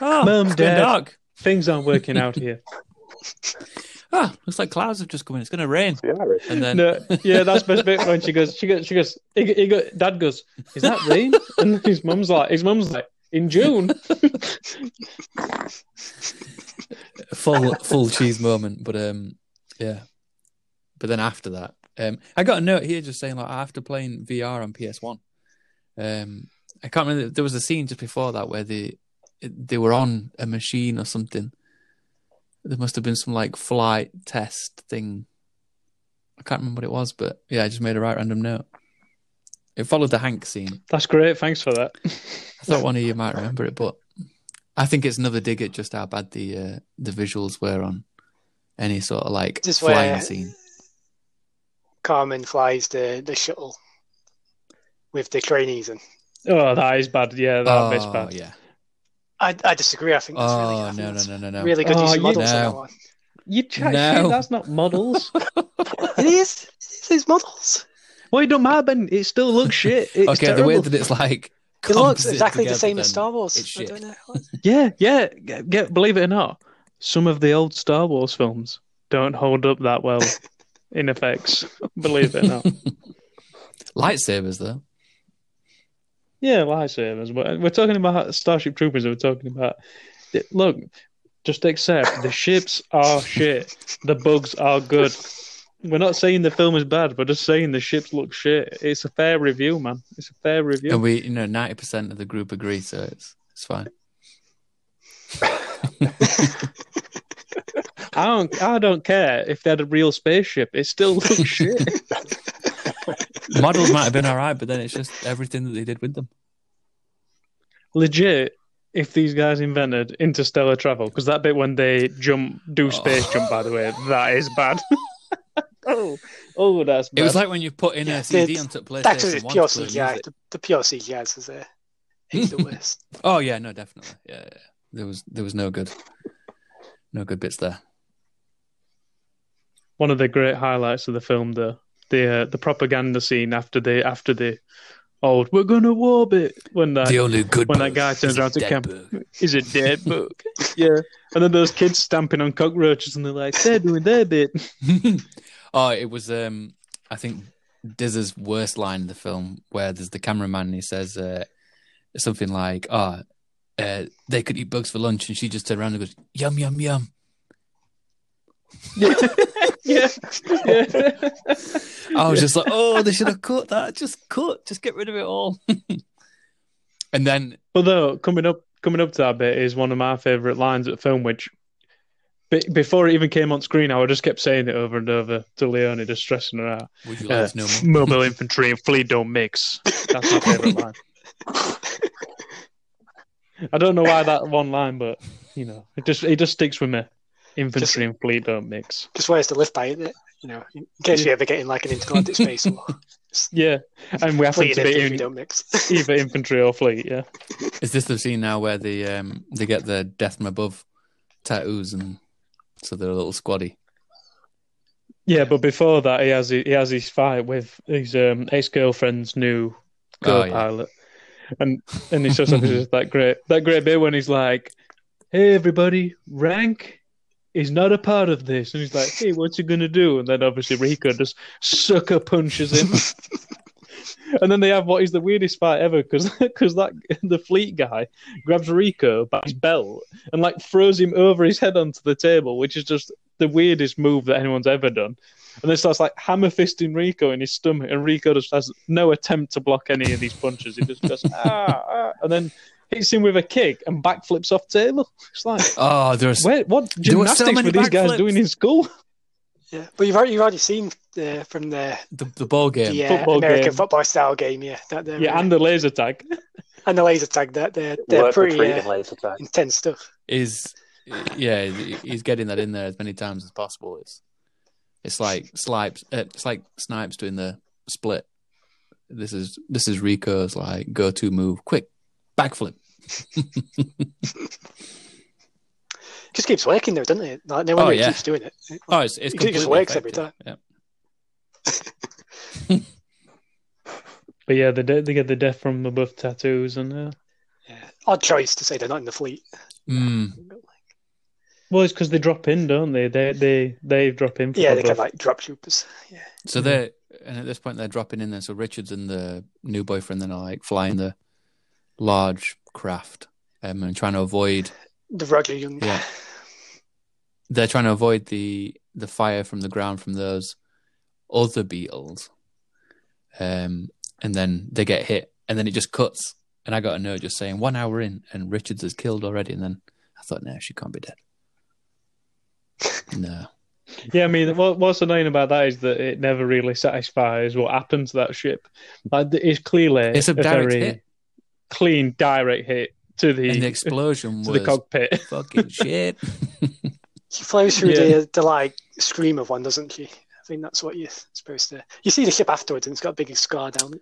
Oh, Mum, ah, Dad. dark. things aren't working out here. [LAUGHS] Ah, looks like clouds have just come in. It's going to rain. the Irish. And then No, yeah, that's the best bit when she goes, she goes, she goes. He, he go, Dad goes, "Is that rain?" And his mum's like, his mum's like, "In June." [LAUGHS] full full cheese moment. But um, yeah. But then after that, um, I got a note here just saying like after playing VR on PS One, um, I can't remember. There was a scene just before that where they they were on a machine or something. There must have been some like flight test thing. I can't remember what it was, but yeah, I just made a right random note. It followed the Hank scene. That's great. Thanks for that. [LAUGHS] I thought one of you might remember it, but I think it's another dig at just how bad the uh, the visuals were on any sort of like Just flying where- scene. Carmen flies the, the shuttle with the trainees, and Oh, that is bad. Yeah, that bit's oh, bad. yeah. I, I disagree. I think that's really, I Oh no no no no no. really good Oh, use of oh, you- models on No. that one. You chat No. shit. That's not models. [LAUGHS] It is. It is models. well, it don't matter, Ben. It still looks shit. It's okay, terrible. the way that it's like It looks composite exactly the same as Star Wars. It's I shit. don't know. [LAUGHS] Yeah, yeah. Get, get, believe it or not, some of the old Star Wars films don't hold up that well [LAUGHS] in effects. believe it or not. Lightsabers though. Yeah, lightsabers. But we're talking about Starship Troopers. We're talking about. Look, just accept the [LAUGHS] ships are shit. The bugs are good. We're not saying the film is bad. We're just saying the ships look shit. It's a fair review, man. It's a fair review. And we, you know, ninety percent of the group agree, so it's it's fine. [LAUGHS] I don't. I don't care if they had a real spaceship. It still looks shit. [LAUGHS] Models might have been alright, but then it's just everything that they did with them. Legit. If these guys invented interstellar travel, because that bit when they jump, do space Oh. jump, by the way, that is bad. [LAUGHS] oh, oh, that's bad. It was like when you put in Yeah, a CD the- onto PlayStation That's just 1 pure CGI. music. The, the pure CGI is, uh, is the worst. [LAUGHS] Oh yeah, no, definitely. Yeah, yeah. There was there was no good, no good bits there. one of the great highlights of the film, though, the uh, the propaganda scene after the after the old "we're gonna warp it" when that the only good when that guy turns around to camp is a dead [LAUGHS] book. yeah, and then those kids stamping on cockroaches, and they're like, they're doing their bit. [LAUGHS] [LAUGHS] oh, it was um I think Diz's worst line in the film where there's the cameraman and he says uh, something like, "Oh, uh, they could eat bugs for lunch," and she just turned around and goes, "Yum yum yum." Yeah, yeah. [LAUGHS] I was just like, "Oh, they should have [LAUGHS] cut that. Just cut. Just get rid of it all." [LAUGHS] and then But though coming up coming up to that bit is one of my favourite lines at the film, which be- before it even came on screen, I just kept saying it over and over to Leone, just stressing her out. would you Uh, to know more? Mobile infantry and fleet don't mix. That's my favourite line. I don't know why that one line, but you know, it just it just sticks with me. Infantry Just- and fleet don't mix. Just ways the lift by it, you know, in case you ever get in like an intergalactic space war. [LAUGHS] Yeah, and we have Fleet to and be infantry in don't mix. [LAUGHS] either infantry or fleet. Yeah, Is this the scene now where the um they get the death from above tattoos and so they're a little squaddy? yeah. But before that, he has he has his fight with his um, ex girlfriend's new Oh, yeah. co-pilot, and and he says something just [LAUGHS] that great that great bit when he's like, "Hey everybody, rank." Is not a part of this, and he's like, "Hey, what's he gonna do?" And then obviously Rico just sucker punches him, [LAUGHS] and then they have what is the weirdest fight ever because because that the fleet guy grabs Rico by his belt and like throws him over his head onto the table, which is just the weirdest move that anyone's ever done. And then starts like hammer fisting Rico in his stomach, and Rico just has no attempt to block any of these punches. He just goes [LAUGHS] ah, ah and then hits him with a kick and backflips off table. It's like Oh, there's where what There were so gymnastics many were these guys backflips. doing in school? yeah, but you've already, you've already seen uh, from the, the the ball game. the uh, Football American game. football style game, yeah, that they're, Yeah, and the laser tag. [LAUGHS] and the laser tag. That they're they're pretty uh, laser tag. intense stuff. is yeah, he's getting that in there as many times as possible. It's it's like Snipes, uh, it's like Snipes doing the split. This is this is Rico's like go to move, quick backflip. [LAUGHS] Just keeps working though, doesn't it? Like, no wonder Oh, he yeah. keeps doing it. Oh, it's it's It just completely works every effective. Yeah. [LAUGHS] But yeah, the de- they get the death from above tattoos and uh, Yeah. Odd choice to say they're not in the fleet. Mm. well, it's because they drop in, don't they? They they they drop in. From Yeah, they above. can like drop troopers. Yeah. So they're and at this point they're dropping in there. So Richards and the new boyfriend then are like flying the large craft um, and trying to avoid. The Roger Young. Yeah. They're trying to avoid the the fire from the ground from those other beetles. Um, and then they get hit, and then it just cuts. And I got a note just saying one hour in, and Richards is killed already. And then I thought, no, she can't be dead. no. Yeah, I mean, what, what's annoying about that is that it never really satisfies what happened to that ship. Like, it's clearly It's a direct very hit. Clean, direct hit to the, And the [LAUGHS] explosion to was the cockpit. [LAUGHS] fucking shit. She flows through Yeah. the, the like scream of one, doesn't she? I think that's what you're supposed to. You see the ship afterwards, and it's got a big scar down it.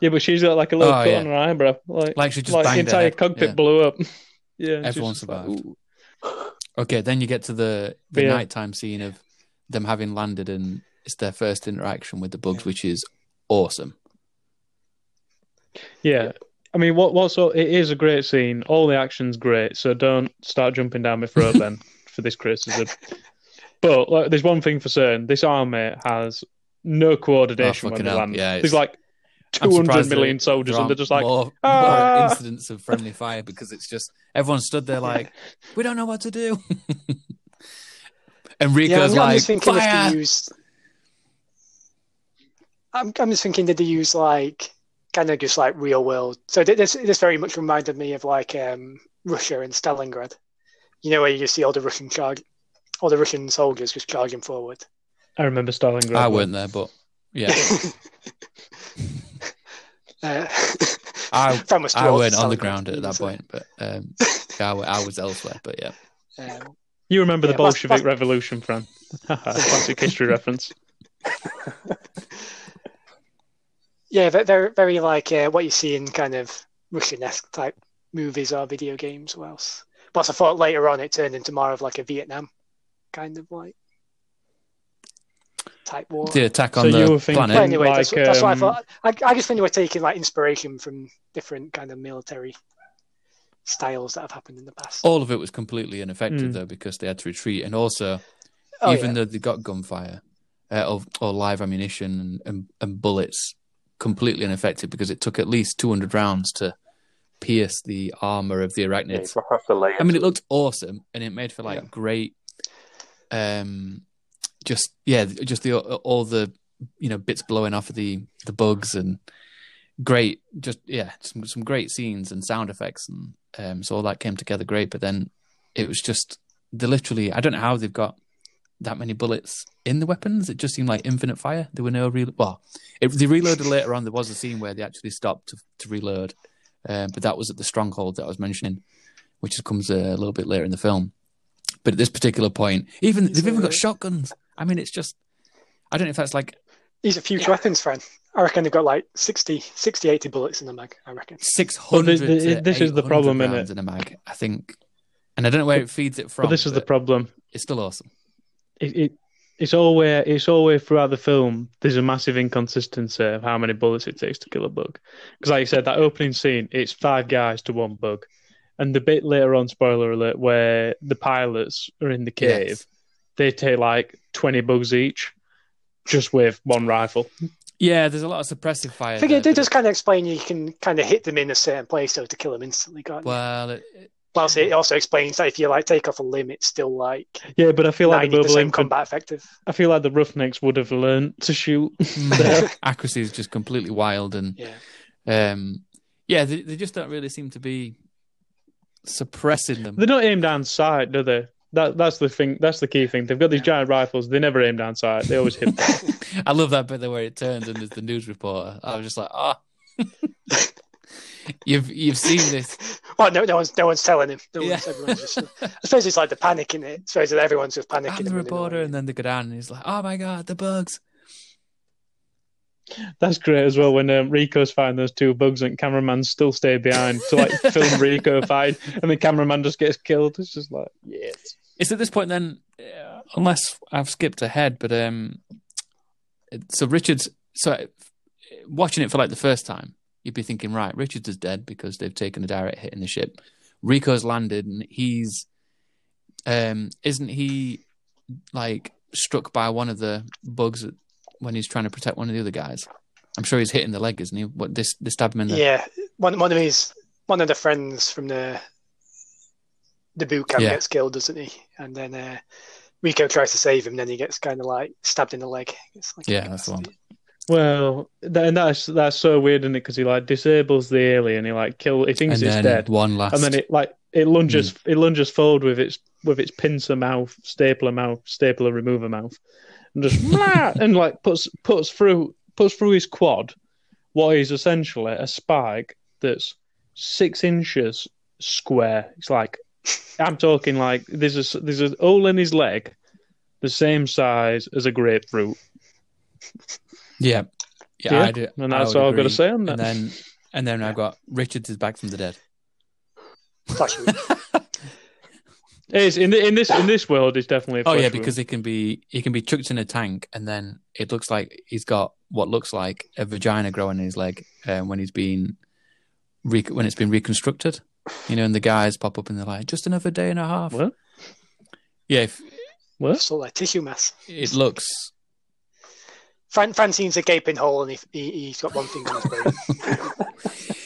yeah, but she's got like a little Oh, cut yeah. on her eyebrow. Like, Like she just like the entire head. cockpit Yeah. blew up. [LAUGHS] yeah, Everyone just like, survived. Okay, then you get to the the yeah. nighttime scene of them having landed, and it's their first interaction with the bugs, which is awesome. Yeah. I mean, what what's all, it is a great scene. All the action's great, so don't start jumping down my throat then [LAUGHS] for this criticism. But like, there's one thing for certain: this army has no coordination Oh, when they hell. land. Yeah, there's like I'm 200 surprised million there- soldiers, and they're just like, more, "Ah!" more incidents of friendly fire because it's just everyone stood there like, we don't know what to do. [LAUGHS] and Yeah, Rico's I'm, I'm like, just thinking if fire! they used. I'm, I'm just thinking did they use like kind of just like real world? So th- this this very much reminded me of like um, Russia and Stalingrad. You know where you see all the Russian charge, all the Russian soldiers just charging forward. I remember Stalingrad. I one. weren't there, but yeah, [LAUGHS] uh, I [LAUGHS] Fran was I towards weren't on the ground at that so, point, but um, I, I was elsewhere. But yeah, Um, You remember the Yeah, last- Bolshevik last- Revolution, Fran? [LAUGHS] Classic history reference. Yeah, ve- very very like uh, what you see in kind of Russian-esque type movies or video games. Or else, but I thought later on it turned into more of like a Vietnam kind of like type war. the attack So on you the were thinking- But planet. anyway, that's, like, that's what I um, thought. I, I just think they were taking like inspiration from different kind of military styles that have happened in the past. All of it was completely ineffective Mm. though because they had to retreat, and also Oh, even yeah. though they got gunfire uh, or, or live ammunition and, and, and bullets, completely ineffective because it took at least 200 rounds to pierce the armor of the Yeah, arachnids. you have to lay I mean, it looked awesome, and it made for like Yeah. great, um, just yeah, just the all the you know bits blowing off of the the bugs and great, just yeah, some some great scenes and sound effects, and um, so all that came together great. But then it was just they literally, I don't know how they've got that many bullets in the weapons. It just seemed like infinite fire. There were no real well, it, they reloaded later on. There was a scene where they actually stopped to, to reload, um, but that was at the stronghold that I was mentioning, which comes a little bit later in the film. But at this particular point, even they've even got shotguns. I mean, it's just I don't know if that's like These are future weapons, friend. I reckon they've got like 60, 60, 80 bullets in the mag. I reckon. six hundred. Well, this- this- this is the problem, innit? rounds in a mag. I think, and I don't know where it feeds it from. But this is the problem. It's still awesome. It, it it's always it's always throughout the film. There's a massive inconsistency of how many bullets it takes to kill a bug. Because, like you said, that opening scene, it's five guys to one bug, and the bit later on, spoiler alert, where the pilots are in the cave, Yes. they take like twenty bugs each, just with one rifle. Yeah, there's a lot of suppressive fire. I think there, it did just kind of explain you can kind of hit them in a certain place so to kill them instantly, can't you? Well, it, it- Whilst it also explains that if you like take off a limb, it's still like Yeah, but I feel like the ninety percent Berlin, combat effective. I feel like the Roughnecks would have learned to shoot. [LAUGHS] accuracy is just completely wild, and Yeah. um, yeah, they, they just don't really seem to be suppressing them. They're not aimed down sight, do they? That that's the thing. That's the key thing. They've got these giant rifles. They never aim down sight. They always hit. [LAUGHS] I love that bit there where it turns and there's the news reporter. I was just like, ah, [LAUGHS] you've you've seen this. [LAUGHS] Well, no, no one's no one's telling him. No Yeah. one's, just, I suppose it's like the panic in it. I suppose that everyone's just panicking. I'm the reporter, and then they go down and he's like, oh my god, the bugs. That's great as well when um, Rico's fighting those two bugs and cameraman still stay behind to like [LAUGHS] film Rico fight, and the cameraman just gets killed. It's just like yes. It's at this point then, uh, unless I've skipped ahead, but um, so Richards. So uh, watching it for like the first time, you'd be thinking, right, Richards is dead because they've taken a direct hit in the ship. Rico's landed, and he's, um, isn't he, like struck by one of the bugs when he's trying to protect one of the other guys? I'm sure he's hitting the leg, isn't he? What this they stab him in the Yeah, one one of his one of the friends from the the boot camp Yeah. gets killed, doesn't he? And then uh, Rico tries to save him. Then he gets kind of like stabbed in the leg. It's like, Yeah, that's the one. Well, that, and that's that's so weird, isn't it? Because he like disables the alien. He like kill. He thinks and it's then dead, one last. and then it like it lunges. Hmm. It lunges forward with its with its pincer mouth, stapler mouth, stapler remover mouth, and just [LAUGHS] and like puts puts through puts through his quad what is essentially a spike that's six inches square. It's like I'm talking like there's a there's a hole in his leg, the same size as a grapefruit. Yeah, yeah, Yeah, I do, and that's would all I've got to say on that. And then, and then I've got Richards is back from the dead. Flash [LAUGHS] It is in the, in this in this world. It's definitely. A Oh yeah, flesh wound. because he can be he can be chucked in a tank, and then it looks like he's got what looks like a vagina growing in his leg um, when he's been re- when it's been reconstructed. You know, and the guys pop up and they're like, "Just another day and a half." What? Yeah, if, What? sort of like tissue mass. it looks. Fran- Francine's a gaping hole, and he, he, he's got one thing on his brain. [LAUGHS]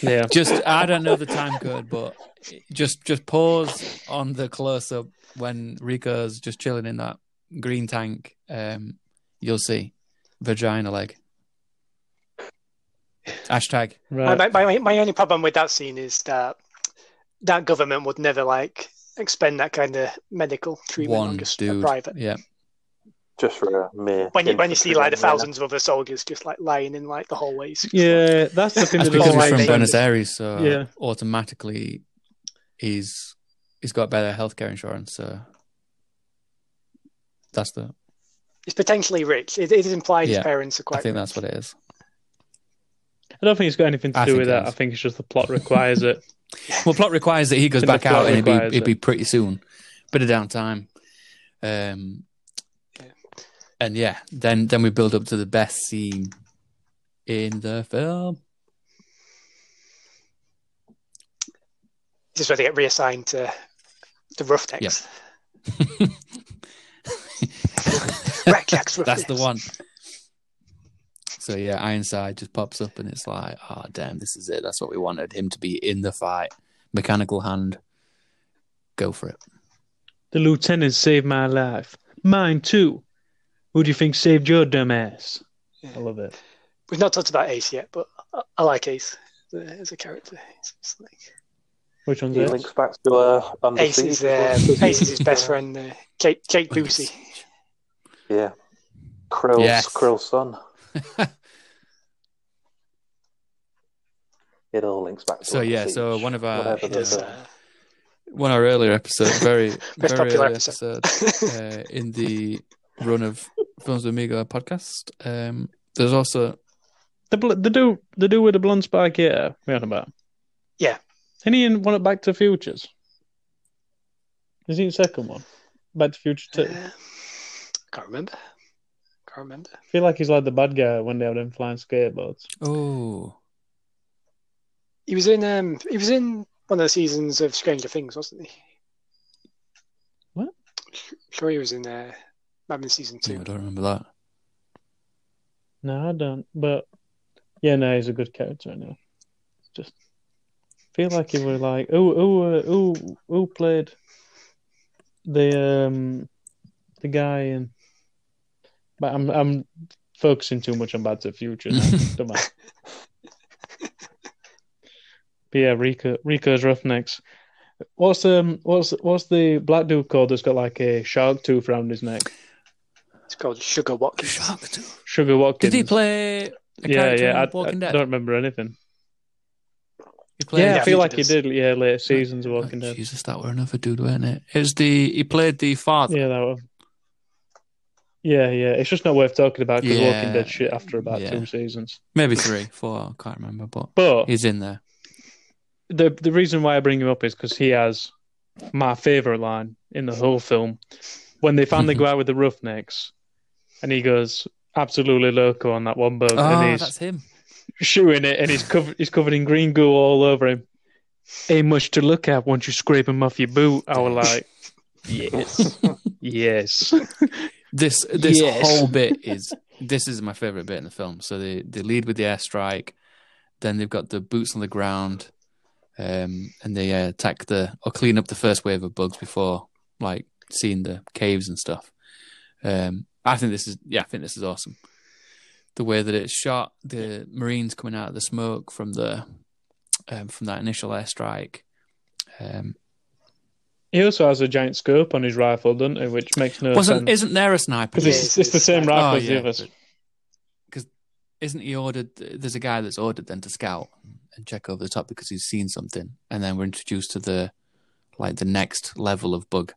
Yeah. Just I don't know the time code, but just just pause on the close up when Rico's just chilling in that green tank. Um, you'll see vagina leg. Hashtag. Right. My, my, my only problem with that scene is that that government would never like expend that kind of medical treatment on One just a dude. private. Yeah. Just for a mere. When you when you see like the thousands of other soldiers just like lying in like the hallways. Yeah, that's the [LAUGHS] thing. That's that because doesn't he's from. Buenos Aires, so Yeah. automatically he's he's got better healthcare insurance. So that's the. He's potentially rich. It, it is implied Yeah, his parents are quite. I think rich. that's what it is. I don't think it's got anything to I do with that. I think it's just the plot requires it. [LAUGHS] Well, plot requires that he goes back out, and it'd be requires it'd be pretty soon. Bit of downtime, um, and yeah, then then we build up to the best scene in the film. This is where they get reassigned to the Roughnecks. Blackjacks, That's the one. So yeah, Ironside just pops up, and it's like, oh damn, this is it. That's what we wanted him to be in the fight. Mechanical hand, go for it. The lieutenant saved my life. Mine too. Who do you think saved your dumb ass? I love it. We've not talked about Ace yet, but I, I like Ace as a- character. It's, it's like, Which one's He it? links back to uh, Ace is as uh, Ace is his best friend, uh, Kate Kate Busey. Yeah. Krill's, Yes. Krill's son. [LAUGHS] It all links back to So, yeah, so one of our- whatever It the- is, uh, One of our earlier episodes, very [LAUGHS] very popular early episode. episode uh, in the run of Films with Amigo podcast. Um, there's also The bl- the do the do with the blonde spike hair. We on about. Yeah. Any in one of Back to Futures? Is he in the second one? Back to Future two. Uh, can't remember. Can't remember. I feel like he's like the bad guy when they have them flying skateboards. oh He was in um he was in one of the seasons of Stranger Things, wasn't he? What? Sure, he was in uh, Mad Men season two. I don't remember that. No, I don't. But yeah, no, he's a good character. I know. Just feel like he were like, who who uh, who who played the um the guy in. But I'm I'm focusing too much on Back to the Future now. [LAUGHS] Don't mind. But yeah, Rico Rico's Roughnecks. What's um what's what's the black dude called that's got like a shark tooth around his neck? It's called Sugar Watkins. Sugar Watkins. Did he play? A Yeah, character yeah. I, Walking I Dead. don't remember anything. Yeah, Yeah, I feel I like he he did. Yeah, later uh, seasons of Oh, Walking Dead. Jesus, that were another dude, weren't it? It was the he played the father. Yeah, that was. Yeah, yeah. It's just not worth talking about because Yeah. Walking Dead shit after about Yeah. two seasons. Maybe three, four. I can't remember, but But he's in there. the the reason why I bring him up is because he has my favorite line in the whole film when they finally go [LAUGHS] out with the Roughnecks, and he goes absolutely loco on that one bug, Oh, and he's that's him. shooting it, and he's covered he's covered in green goo all over him. Ain't much to look at once you scrape him off your boot. I was like, yes, [LAUGHS] yes. This this Yes. whole bit is this is my favorite bit in the film. So they they lead with the airstrike, then they've got the boots on the ground, um, and they uh, attack the or clean up the first wave of bugs before like seeing the caves and stuff. Um, I think this is yeah, I think this is awesome. The way that it's shot, the marines coming out of the smoke from the um, from that initial airstrike. Um, He also has a giant scope on his rifle, doesn't he? Which makes no wasn't sense. isn't there a sniper? Because it's, Yeah, it's the same rifle Oh, as the others. because isn't he ordered? There's a guy that's ordered then to scout and check over the top because he's seen something, and then we're introduced to the like the next level of bug,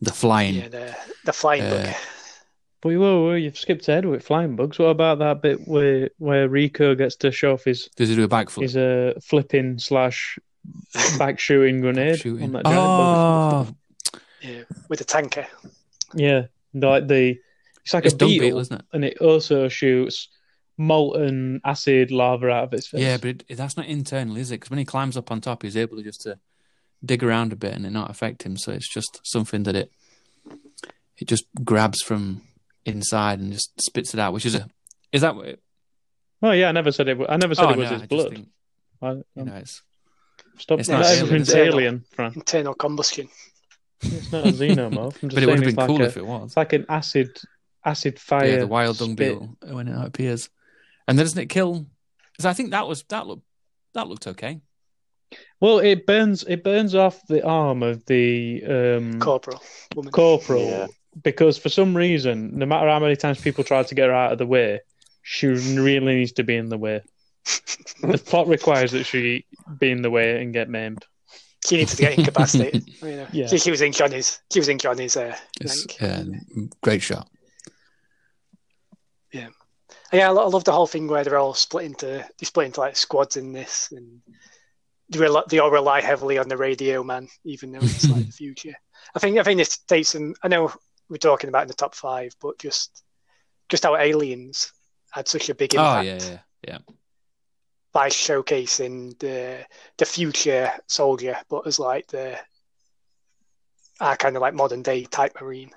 the flying. Yeah, the the flying Uh, bug. But whoa, whoa, you've skipped ahead with flying bugs. What about that bit where where Rico gets to show off his Does he do a backflip? his uh, flipping slash back shooting grenade Shooting. on that giant bug? Oh, Yeah, with a tanker. Yeah, like the it's like it's a dung beetle, beetle, isn't it? and it also shoots molten acid lava out of its face. Yeah, but it, that's not internal, is it? Because when he climbs up on top, he's able to just to dig around a bit and it not affect him. So it's just something that it it just grabs from inside and just spits it out. Which is a is that what? It, oh yeah, I never said it. wa- I never said oh, it was no, his just blood. think, I, you um, know, it's stop. it's not not everything's alien. alien, Fran. Internal combustion. It's not a xenomorph. I'm [LAUGHS] just but it would saying have been it's like cool a, if it was. It's like an acid, acid fire. yeah, the wild dung spit. beetle when it appears, and then doesn't it kill? Because I think that was that looked that looked okay. Well, it burns. It burns off the arm of the um, Corporal. Woman. corporal Yeah. Because for some reason, no matter how many times people try to get her out of the way, she really needs to be in the way. the [LAUGHS] plot requires that she be in the way and get maimed. She needs to get incapacitated. [LAUGHS] you know. Yeah. she, she was in Johnny's. She was in Johnny's uh, It's uh, great shot. Yeah, I lo- I love the whole thing where they're all split into they split into like squads in this, and they, rely, they all rely heavily on the radio man, even though it's like [LAUGHS] the future. I think I think this takes some. I know we're talking about in the top five, but just just how aliens had such a big Oh impact yeah, yeah, yeah. by showcasing the the future soldier, but as like the our kind of like modern day type marine.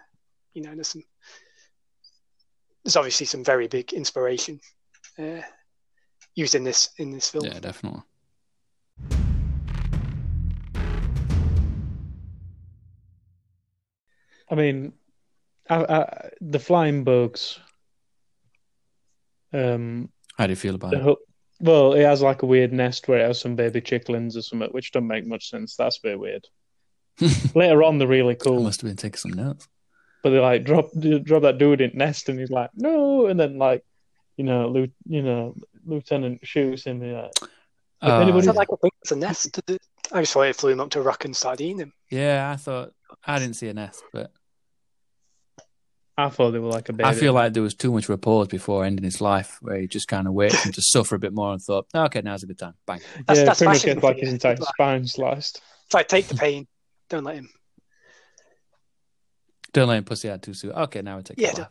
You know, there's some there's obviously some very big inspiration uh, used in this in this film. Yeah, definitely. I mean, I, I, the flying bugs. Um, How do you feel about the it? ho- well, it has like a weird nest where it has some baby chicklings or something, which don't make much sense. That's a bit weird. [LAUGHS] Later on, they're really I cool, must have been taking some notes. but they like drop drop that dude in nest, and he's like, no, and then like, you know, Lieu- you know, Lieutenant shoots him. and, Like, If Oh, anybody- Is like a? It's a nest. I just thought it flew him up to a rock and sardine him. Yeah, I thought I didn't see a nest, but I thought they were like a baby. I feel like there was too much rapport before ending his life, where he just kind of waited him to suffer a bit more and thought, okay, now's a good time. Bang. That's, yeah, that's pretty much smashing gets like for his you. entire spine sliced. It's like take the pain. Don't let him. Don't let him pussy out too soon. Okay, now we take Yeah,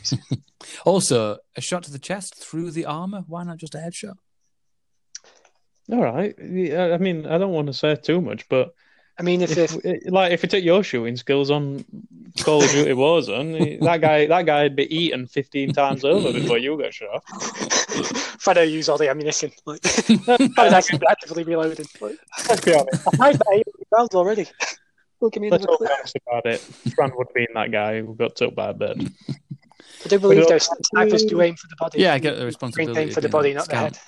[LAUGHS] also, a shot to the chest through the armor. Why not just a headshot? All right. I mean, I don't want to say too much, but I mean, if, if, if like if you take your shooting skills on Call of Duty Warzone, [LAUGHS] that guy that guy'd be eaten fifteen times over before you got shot. if I don't use all the ammunition, like I was actually actively reloading. Like, Let's be honest. I fired eight rounds already. Look at me. in Let's the all clip. be honest about it. Fran would be in that guy who got took by a bird. I do believe those snipers do aim for the body. Yeah, I get the responsibility. aim for the body, a not the head.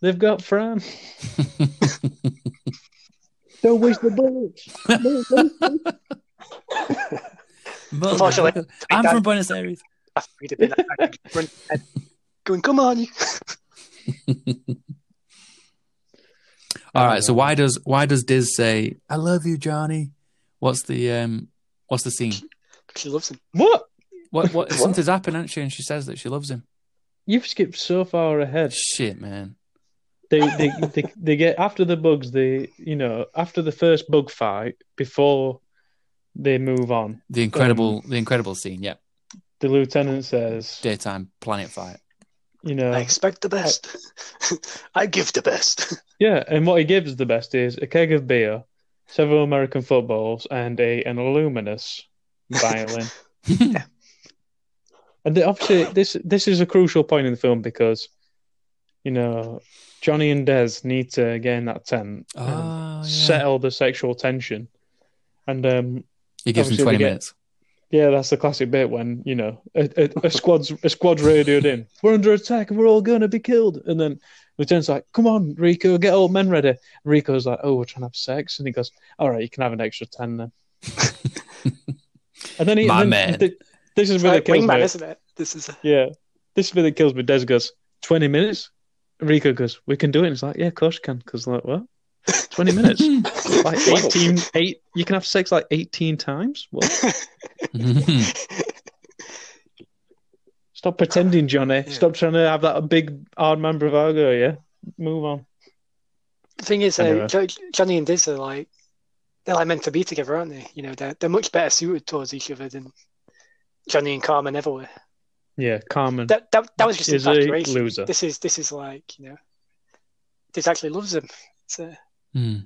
They've got Fran. [LAUGHS] Don't waste the bullets. Unfortunately, I'm that- from Buenos Aires. After he'd have been that guy, run ahead, going, come on, you. [LAUGHS] All right. So why does why does Diz say "I love you, Johnny"? What's the um what's the scene? She loves him. What? What? What? [LAUGHS] Something's happened, hasn't she? And she says that she loves him. You've skipped so far ahead. Shit, man. They, they, they, they get after the bugs. They, you know, after the first bug fight, before they move on, The incredible, the incredible scene. Yeah, the lieutenant says, daytime planet fight. you know, I expect the best. [LAUGHS] I give the best. [LAUGHS] yeah, and what he gives the best is a keg of beer, several American footballs, and a an Illuminous violin. [LAUGHS] And obviously, this this is a crucial point in the film because, you know, Johnny and Des need to get in that tent and Oh, yeah. settle the sexual tension. And um, He gives him Obviously, they twenty get- minutes. yeah, that's the classic bit when you know a, a, a squad's a squad's radioed in. [LAUGHS] We're under attack and we're all going to be killed. And then Lieutenant's like, "Come on, Rico, get all men ready." And Rico's like, "Oh, we're trying to have sex," and he goes, "All right, you can have an extra ten then." [LAUGHS] and then he, My then man. th- this is It's where like it kills wingman, me. isn't it? This is. Yeah, this is where it kills me. Des goes, 20 minutes. Rico goes, "We can do it." And it's like, "Yeah, of course you can." Because like, what? 20 minutes? [LAUGHS] like 18, eight. You can have sex like 18 times. What? [LAUGHS] Stop pretending, Johnny. Stop trying to have that big hard man bravado. Yeah, move on. The thing is, uh, Anyway. Jo- Johnny and Diz are like they're like meant to be together, aren't they? You know, they're they're much better suited towards each other than Johnny and Carmen ever were. Yeah, Carmen That that that was just is a loser. This is this is like you know, this actually loves him. It's, uh, Hmm.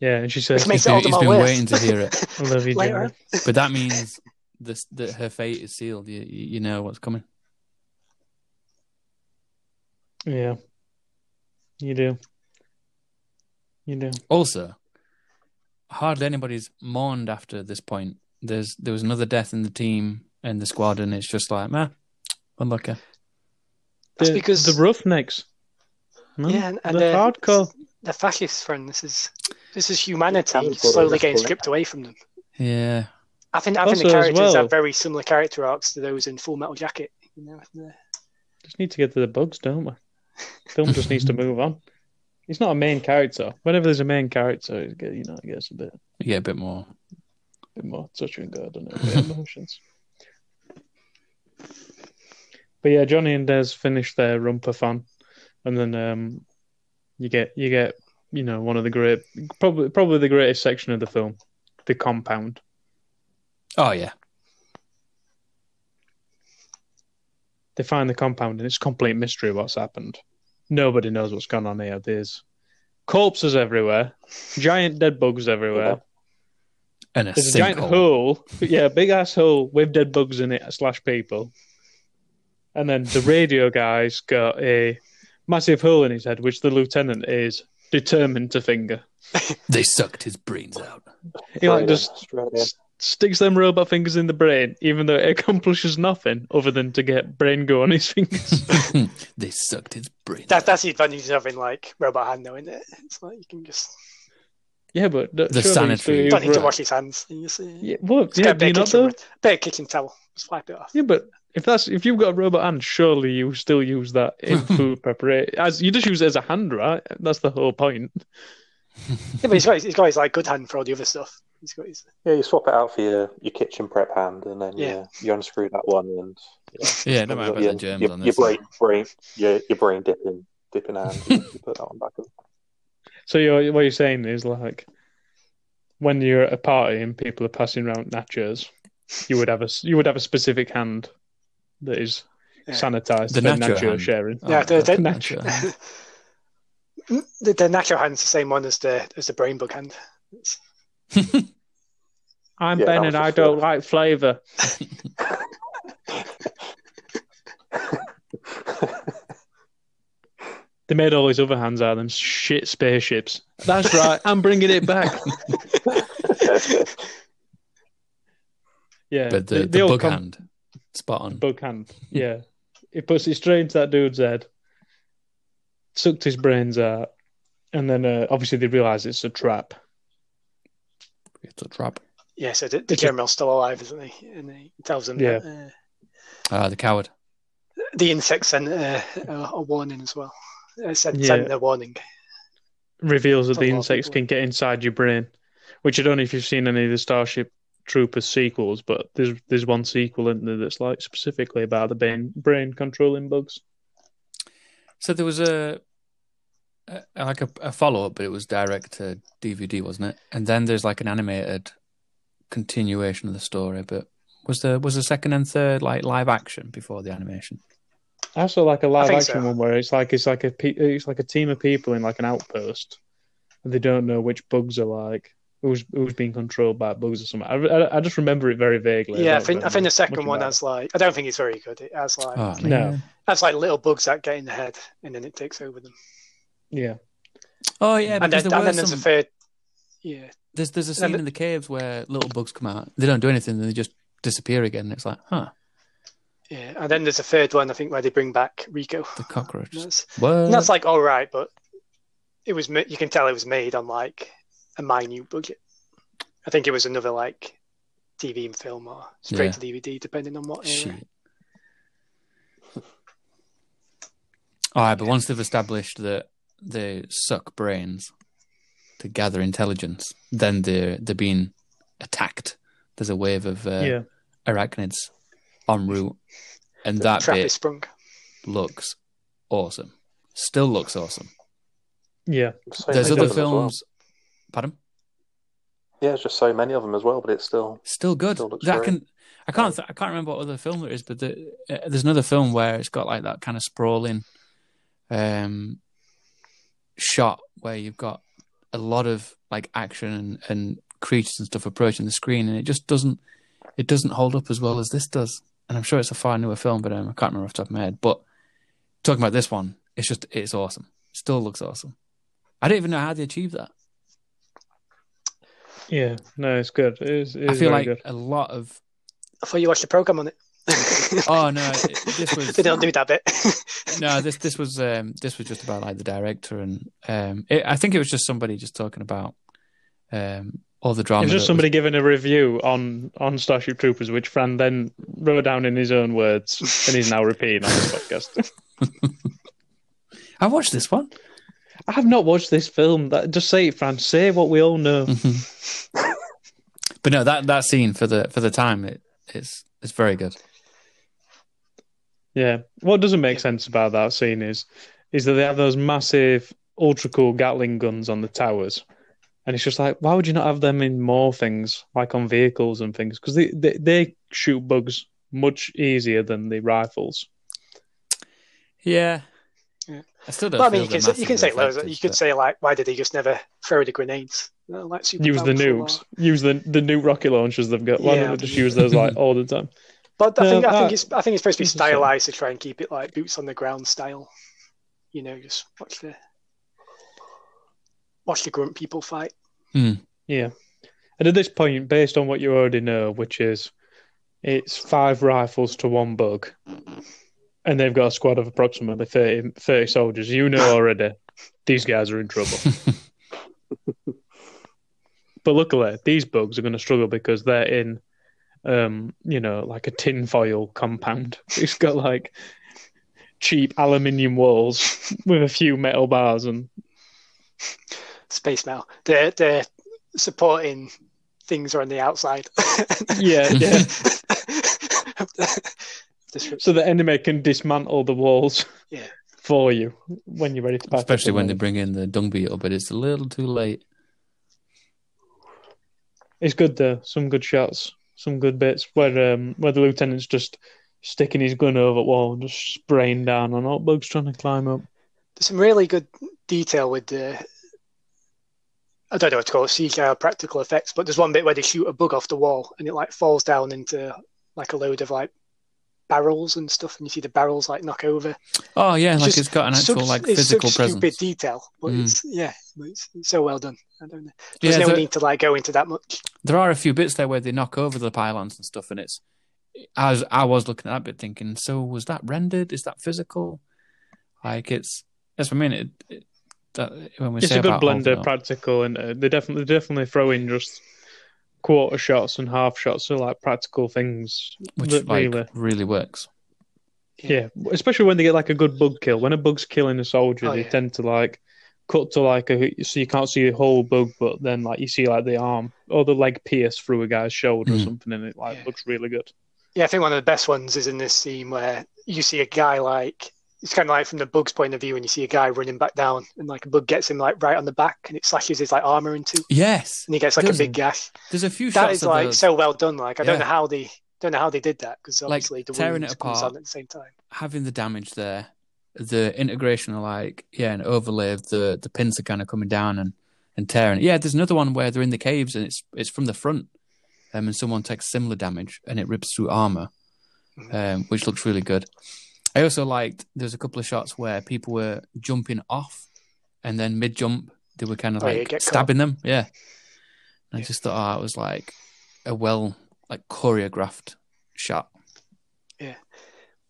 Yeah, and she says, which makes He's it all been- the he's been worse. waiting to hear it. [LAUGHS] "I love you, Later But that means this that her fate is sealed. You, you you know what's coming. Yeah, you do. You do. Also, hardly anybody's mourned after this point. There's there was another death in the team and the squad, and it's just like, man, unlucky. That's the, because the Roughnecks. man, yeah, and, and the the hardcore. the fascist friend. This is this is humanity Haven't thought of slowly getting stripped away from them. Yeah, I think I think the Also, as characters well- have very similar character arcs to those in Full Metal Jacket. You know, the- Just need to get to the bugs, don't we? Film just needs to [LAUGHS] move on. He's not a main character. Whenever there's a main character, it you know, it gets a bit, you get a bit more. bit more touch and go, doesn't it? A bit of [LAUGHS] emotions. But yeah, Johnny and Des finish their rumper fun, and then um, you get you get you know one of the great, probably probably the greatest section of the film, the compound. Oh yeah, They find the compound, and it's complete mystery what's happened. Nobody knows what's gone on here. There's corpses everywhere, giant dead bugs everywhere. And a There's a giant sinkhole. hole, yeah, big ass hole with dead bugs in it slash people. And then the radio guy's got a massive hole in his head, which the lieutenant is determined to finger. [LAUGHS] They sucked his brains out. He like Australia, just Australia. s- sticks them robot fingers in the brain, even though it accomplishes nothing other than to get brain go on his fingers. [LAUGHS] [LAUGHS] they sucked his brain. that out. that's the advantage of having like robot hand, though, isn't it? It's like you can just yeah, but the, The sanitary- you don't need to wash his hands. You just, uh, Yeah, what? just Yeah, get a do bit of not kitchen, though? bit kitchen towel, just wipe it off. Yeah, but if that's if you've got a robot hand, surely you still use that in [LAUGHS] food preparation. As you just use it as a hand, right? That's the whole point. Yeah, but he's got his, he's got his like good hand for all the other stuff. He's got his Yeah, you swap it out for your, your kitchen prep hand, and then Yeah. yeah. you unscrew that one, and yeah, Yeah, no matter about your, the germs your, on your this. brain, brain, your, your brain dipping, dipping hand. you you [LAUGHS] put that one back. So you're, what you're saying is like when you're at a party and people are passing around nachos, you would have a you would have a specific hand that is Yeah. sanitized The for nacho nacho hand. sharing. Oh, Yeah, the- the- [LAUGHS] nacho. the, the natural hand's the same one as the as the brain bug hand. [LAUGHS] I'm Yeah, Ben and I don't like flavour. [LAUGHS] They made all these other hands out of them shit spaceships. That's right. I'm bringing it back. Yeah, But the, they- the, they bug come- hand, spot on. bug hand. [LAUGHS] Yeah, it puts it straight into that dude's head, sucked his brains out, and then uh, obviously they realise it's a trap. It's a trap. yeah, so the, the It's a- general's still alive, isn't he? And he tells them Yeah. that uh, Ah, the coward. the insects sent uh, a, a warning as well. Uh, sent, Yeah. sent a warning. Reveals that the a lot of insects can get inside your brain, which I don't know if you've seen any of the Starship Troopers sequels, but there's there's one sequel in there that's like specifically about the brain brain controlling bugs. So there was a, a like a, a follow up, but it was direct to DVD, wasn't it? And then there's like an animated continuation of the story. But was there was the second and third like live action before the animation? Also, like a live action so. one where it's like it's like a it's like a team of people in like an outpost, and they don't know which bugs are like who's who's being controlled by bugs or something. I, I, I just remember it very vaguely. Yeah, I think I think the second one about has like I don't think it's very good. It has like Oh No. man. has like little bugs that get in the head and then it takes over them. Yeah, Oh yeah, and then, there and were then there's a some, third. Yeah, there's there's a scene then- in the caves where little bugs come out. They don't do anything, they just disappear again. It's like, huh, yeah, and then there's a third one I think where they bring back Rico. the cockroach. And that's, that's like all right, but it was ma- you can tell it was made on like a minute budget. I think it was another like TV and film or straight Yeah. to DVD, depending on what era. Shit. All right, but once they've established that they suck brains to gather intelligence, then they're they're being attacked. There's a wave of uh, yeah. arachnids en route, and The that trap bit is sprung. looks awesome. Still looks awesome. Yeah, So There's other of them as well. films. Pardon? Yeah, it's just so many of them as well, but it's still Still good. Still looks I can. I can't. Th- I can't remember what other film there is, but the, uh, there's another film where it's got like that kind of sprawling um, shot where you've got a lot of like action and, and creatures and stuff approaching the screen, and it just doesn't. It doesn't hold up as well as this does. And I'm sure it's a far newer film, but um, I can't remember off the top of my head. But talking about this one, it's just it's awesome. Still looks awesome. I don't even know how they achieved that. yeah. No, it's good. It is, it I feel like good. a lot of I thought you watched the program on it. oh no, it- this was [LAUGHS] they don't do that bit. [LAUGHS] no, this this was um, this was just about like the director and um, it, I think it was just somebody just talking about um, all the drama. It's just was- somebody giving a review on on Starship Troopers, which Fran then wrote down in his own words, and he's now repeating on this [LAUGHS] podcast. I watched this one. I have not watched this film. That just say it, Fran. Say what we all know. [LAUGHS] but no, that that scene for the for the time it it's it's very good. Yeah. What doesn't make sense about that scene is is that they have those massive ultra cool Gatling guns on the towers. And it's just like, why would you not have them in more things, like on vehicles and things? Because they, they they shoot bugs much easier than the rifles. Yeah. Yeah. I still don't. Well, I mean, you can say, you can say loads. effective, You could but- say like, why did he just never throw the grenades? Uh, Like super Use the nukes. Use the the nuke rocket launchers they've got. Why Yeah. don't they just use those like all the time? But I No, think I think uh, it's I think it's supposed to be it's the same. stylized to try and keep it like boots on the ground style. You know, just watch the watch the grunt people fight. Yeah. And at this point, based on what you already know, which is it's five rifles to one bug, and they've got a squad of approximately 30, 30 soldiers, you know already these guys are in trouble. [LAUGHS] but luckily, these bugs are going to struggle because they're in, um, you know, like a tinfoil compound. [LAUGHS] It's got like cheap aluminium walls with a few metal bars and Space Mail. The the supporting things are on the outside. [LAUGHS] yeah, yeah. [LAUGHS] So the enemy can dismantle the walls [LAUGHS] Yeah. for you when you're ready to pass. especially when they bring in the dung beetle, but it's a little too late. It's good though. Some good shots, some good bits where um where the lieutenant's just sticking his gun over the wall, and just spraying down on all bugs trying to climb up. There's some really good detail with the. I don't know what to call it, CGI practical effects, but there's one bit where they shoot a bug off the wall and it like falls down into like a load of like barrels and stuff, and you see the barrels like knock over. Oh yeah, like just it's got an actual such- like it's physical such presence. stupid detail, but Mm. it's yeah, it's, it's so well done. I don't know. Yeah, There's no there, need to like go into that much. there are a few bits there where they knock over the pylons and stuff, and it's. as I was looking at that bit thinking, so was that rendered? Is that physical? Like it's that's what I mean. It, it, that, when we It's say a good about blend of practical and uh, they definitely definitely throw in just quarter shots and half shots, so like practical things which that like really really works. Yeah, especially when they get like a good bug kill. When a bug's killing a soldier, Oh, they yeah. tend to like cut to like a so you can't see the whole bug, but then like you see like the arm or the leg pierce through a guy's shoulder or Mm. something, and it like Yeah. looks really good. Yeah, I think one of the best ones is in this scene where you see a guy like it's kind of like from the bug's point of view, and you see a guy running back down, and like a bug gets him like right on the back, and it slashes his like armor in two, Yes, and he gets like a big gash. there's a few That is like those so well done. Like I don't know how they don't know how they did that because Like, obviously the tearing it apart. at the same time. having the damage there, the integration of like yeah, and overlay of the the pins are kind of coming down and and tearing. Yeah, there's another one where they're in the caves and it's it's from the front, um, and someone takes similar damage and it rips through armor, Mhm. um, which looks really good. I also liked there's a couple of shots where people were jumping off, and then mid jump they were kind of Oh, like get caught. stabbing them. Yeah, and I just thought oh, it was like a well like choreographed shot. Yeah.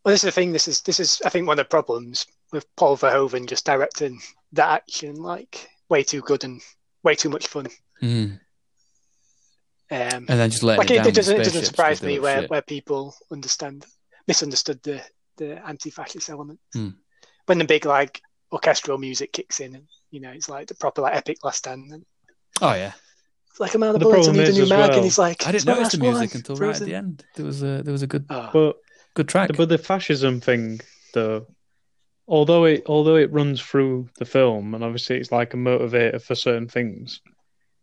Well, this is the thing. This is this is I think one of the problems with Paul Verhoeven just directing that action like way too good and way too much fun. Mm. Um, And then just letting like it, it, it doesn't it doesn't surprise me where, shit. where people understand misunderstood the the anti-fascist element Hmm. when the big like orchestral music kicks in and you know it's like the proper like epic last stand and Oh yeah, it's like I'm out of The bullets I problem need a is new as mag well- and he's like I "It's didn't my notice the music one." until Throws right at the end. There was a there was a good Oh, But good track. but the fascism thing, though, although it although it runs through the film, and obviously it's like a motivator for certain things,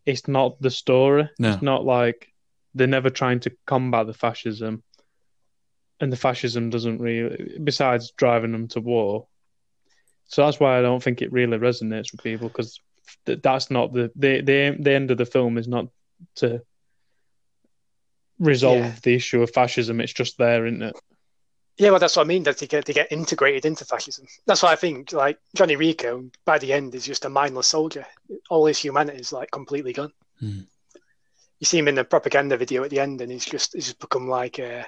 it's not the story. No. It's not like they're never trying to combat the fascism, and the fascism doesn't really, besides driving them to war. So that's why I don't think it really resonates with people because th- that's not the the the the end of the film is not to resolve Yeah. the issue of fascism. It's just there, isn't it? Yeah, well, that's what I mean. That they get they get integrated into fascism. That's why I think like Johnny Rico by the end is just a mindless soldier. All his humanity is like completely gone. Hmm. You see him in the propaganda video at the end, and he's just he's just become like a,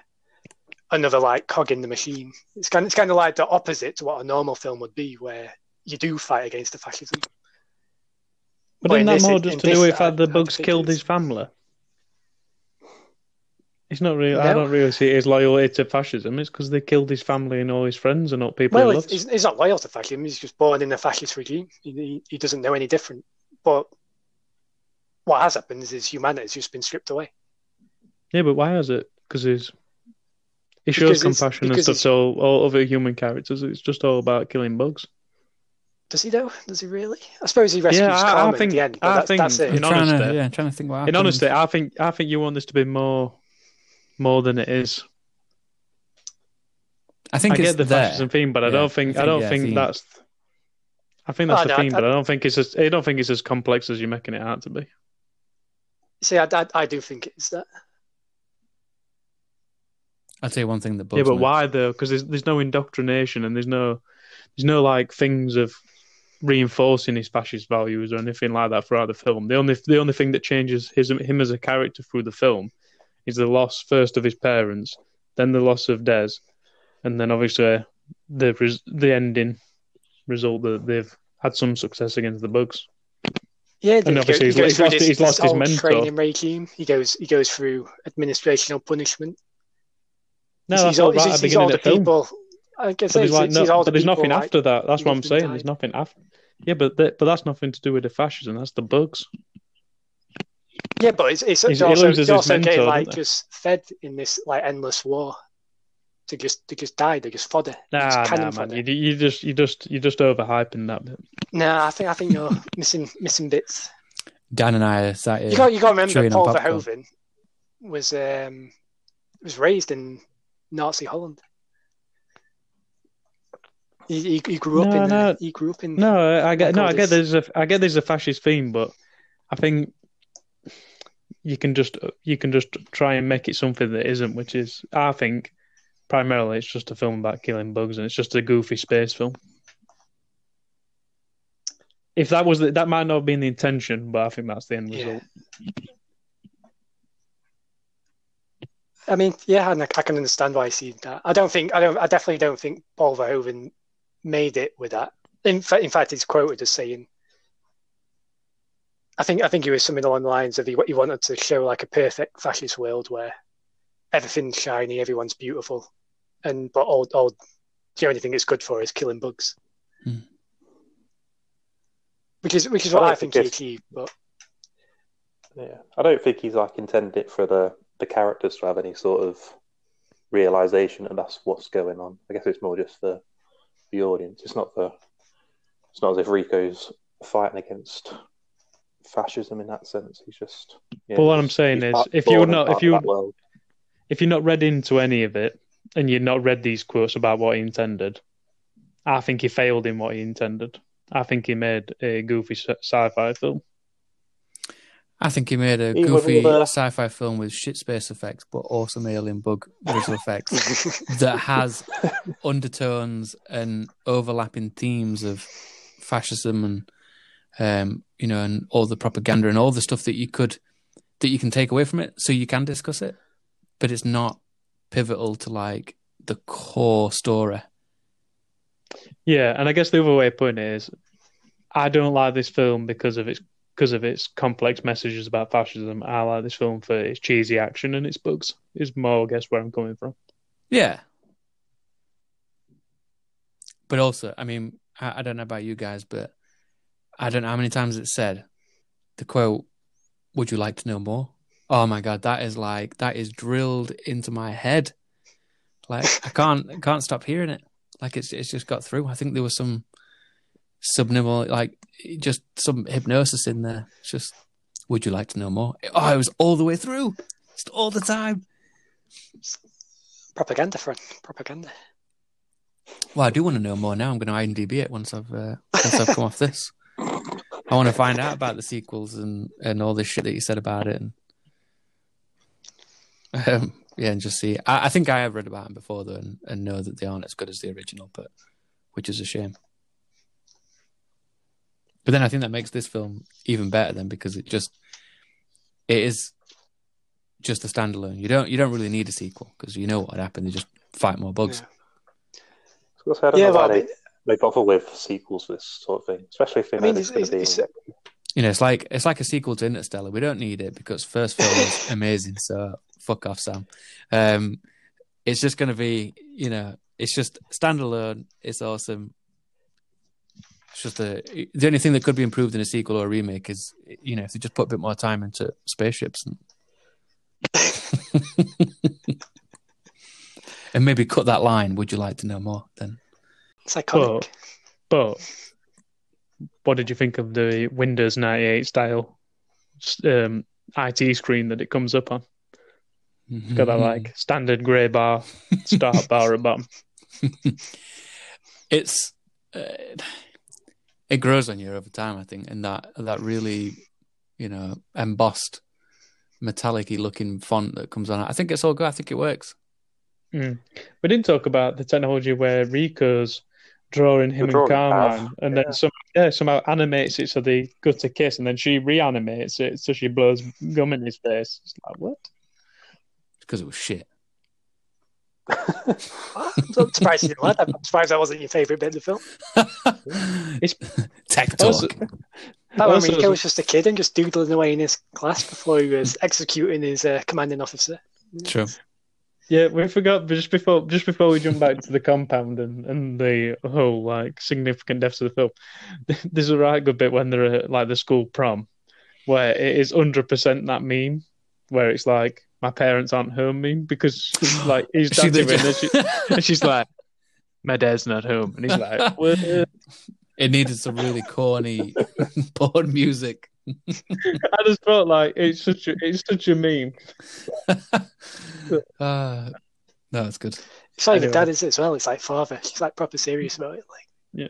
another like cog in the machine. It's kind of, it's kind of like the opposite to what a normal film would be, where you do fight against the fascism. But But isn't in that this- more just to do with the the bugs killed his family? It's not really. I don't really see it as loyalty to fascism. It's because they killed his family and all his friends and not people Well, he he's, he's, not loyal to fascism. He's just born in a fascist regime. He, he, he doesn't know any different. But what has happened is his humanity has just been stripped away. Yeah, but why is it? Because he's he shows Because compassion and stuff to all, all other human characters. It's just all about killing bugs. Does he though? Does he really? I suppose he rescues Yeah, I- I Carmen think- at the end, but I that's, think that's it. In trying to honesty- yeah, I'm trying to think what happened. In honesty, I think I think you want this to be more more than it is. I think I it's get the there. fascism theme, but I don't think I I, don't yeah, think theme. that's. I think oh, that's Oh, the no, I- theme, but I don't think it's as I don't think it's as complex as you're making it out to be. See, I, I, I do think it's that. I'll tell you one thing that bugs yeah, but me. why though? Because there's there's no indoctrination and there's no there's no like things of reinforcing his fascist values or anything like that throughout the film. The only the only thing that changes his him as a character through the film is the loss first of his parents, then the loss of Des, and then obviously uh, the res- the ending result that they've had some success against the bugs. Yeah, And he obviously goes, he's- he goes he's through lost- this, he's lost this his whole mentor. training regime. He goes he goes through administrational punishment. No, he that's sees all all, right at the beginning all of the the film. people. I guess But there's like no, all the but there's people, nothing like, after that. That's what I'm saying. died. There's nothing after. Yeah, but that, but that's nothing to do with the fascism. That's the bugs. Yeah, but it's, it's He's- they're he also, loses also getting like just fed in this like endless war to just to just die. They just fodder. They just Nah, cannon nah, man. fodder. You, you just you just you just overhyping that bit. Nah, I think I think you're [LAUGHS] missing missing bits. Dan and I are sat here. You got you got to remember Paul. Verhoeven was um was raised in Nazi Holland. He, he, he grew up in uh, no. he grew up in No, I I get no, I get there's a I get there's a fascist theme, but I think you can just you can just try and make it something that isn't, which is I think primarily it's just a film about killing bugs and it's just a goofy space film. If that was the, that might not have been the intention, but I think that's the end Yeah. result. I mean, yeah, and I, I can understand why I see that. I don't think I don't. I definitely don't think Paul Verhoeven made it with that. In fact, in fact, he's quoted as saying, "I think I think he was something along the lines of he, he wanted to show like a perfect fascist world where everything's shiny, everyone's beautiful, and but all all the only thing it's good for is killing bugs." Hmm. which is which is what I I, think think he achieved. But Yeah, I don't think he's like intended it for the the characters to have any sort of realization that that's what's going on. I guess it's more just for the audience. It's not for. It's not as if Rico's fighting against fascism in that sense. He's just. Yeah, But what I'm saying is, if you're not- if you- of that world. if you're not read into any of it and you're not read these quotes about what he intended, I think he failed in what he intended. I think he made a goofy sci-fi film. I think he made a Even goofy with, uh, sci-fi film with shit space effects, but awesome alien bug visual effects [LAUGHS] that has undertones and overlapping themes of fascism and um, you know, and all the propaganda and all the stuff that you could that you can take away from it, so you can discuss it, but it's not pivotal to like the core story. Yeah, and I guess the other way of putting it is, I don't like this film because of its because of its complex messages about fascism. I like this film for its cheesy action and its bugs. Is more, I guess, where I'm coming from. Yeah. But also, I mean, I, I don't know about you guys, but I don't know how many times it's said the quote, Would you like to know more? Oh my god, that is like that is drilled into my head. Like I can't can't stop hearing it. Like it's it's just got through. I think there was some subliminal like just some hypnosis in there. It's just would you like to know more? Oh, it was all the way through. Just all the time. propaganda, friend, propaganda. Well, I do want to know more now. I'm going to IMDb it once I've uh, once I've come off this. I want to find out about the sequels and, and all this shit that you said about it. And, um, yeah, and just see. I, I think I have read about them before though, and, and know that they aren't as good as the original, but which is a shame. But then I think that makes this film even better then because it just it is just a standalone. You don't you don't really need a sequel because you know what would happen. They just fight more bugs. Yeah. So I don't Yeah, know why but they, they bother with sequels for this sort of thing, especially if they I know mean, it's, it's, going it's, to be. it's, You know, it's like it's like a sequel to Interstellar. We don't need it because first film is [LAUGHS] amazing. So fuck off, Sam. Um, it's just going to be, you know, it's just standalone. It's awesome. It's just a the only thing that could be improved in a sequel or a remake is, you know, if they just put a bit more time into spaceships and [LAUGHS] and maybe cut that line. Would you like to know more? Then it's iconic. But what did you think of the Windows 98 style um, IT screen that it comes up on? Got that like [LAUGHS] standard grey bar, start bar at bottom. [LAUGHS] it's uh, it grows on you over time, I think, and that that really, you know, embossed, metallic looking font that comes on. it. I think it's all good. I think it works. Mm. We didn't talk about the technology where Rico's drawing him The and drawing pad, Carmen, and yeah. then some, yeah, somehow animates it so they go to kiss, and then she reanimates it so she blows gum in his face. It's like what? because it was shit. I'm surprised you didn't like that. I'm surprised that wasn't your favourite bit of the film. [LAUGHS] It's Tech talk. also, That when also- Rico was just a kid and just doodling away in his class before he was executing his uh, commanding officer. True. Yeah, we forgot but just before just before we jump back to the compound and, and the whole like significant deaths of the film. [LAUGHS] There's a right good bit when they're at like the school prom, where it is hundred percent that meme, where it's like my parents aren't home meme because [LAUGHS] like he's She dancing did- and, she, and she's like, my dad's not home, and he's [LAUGHS] like, what? It needed some really corny [LAUGHS] porn music. I just felt like it's such a it's such a meme. uh, no, it's good. It's not even Anyway. dad, is as well? It's like father. She's like proper serious about it. Like, Yeah.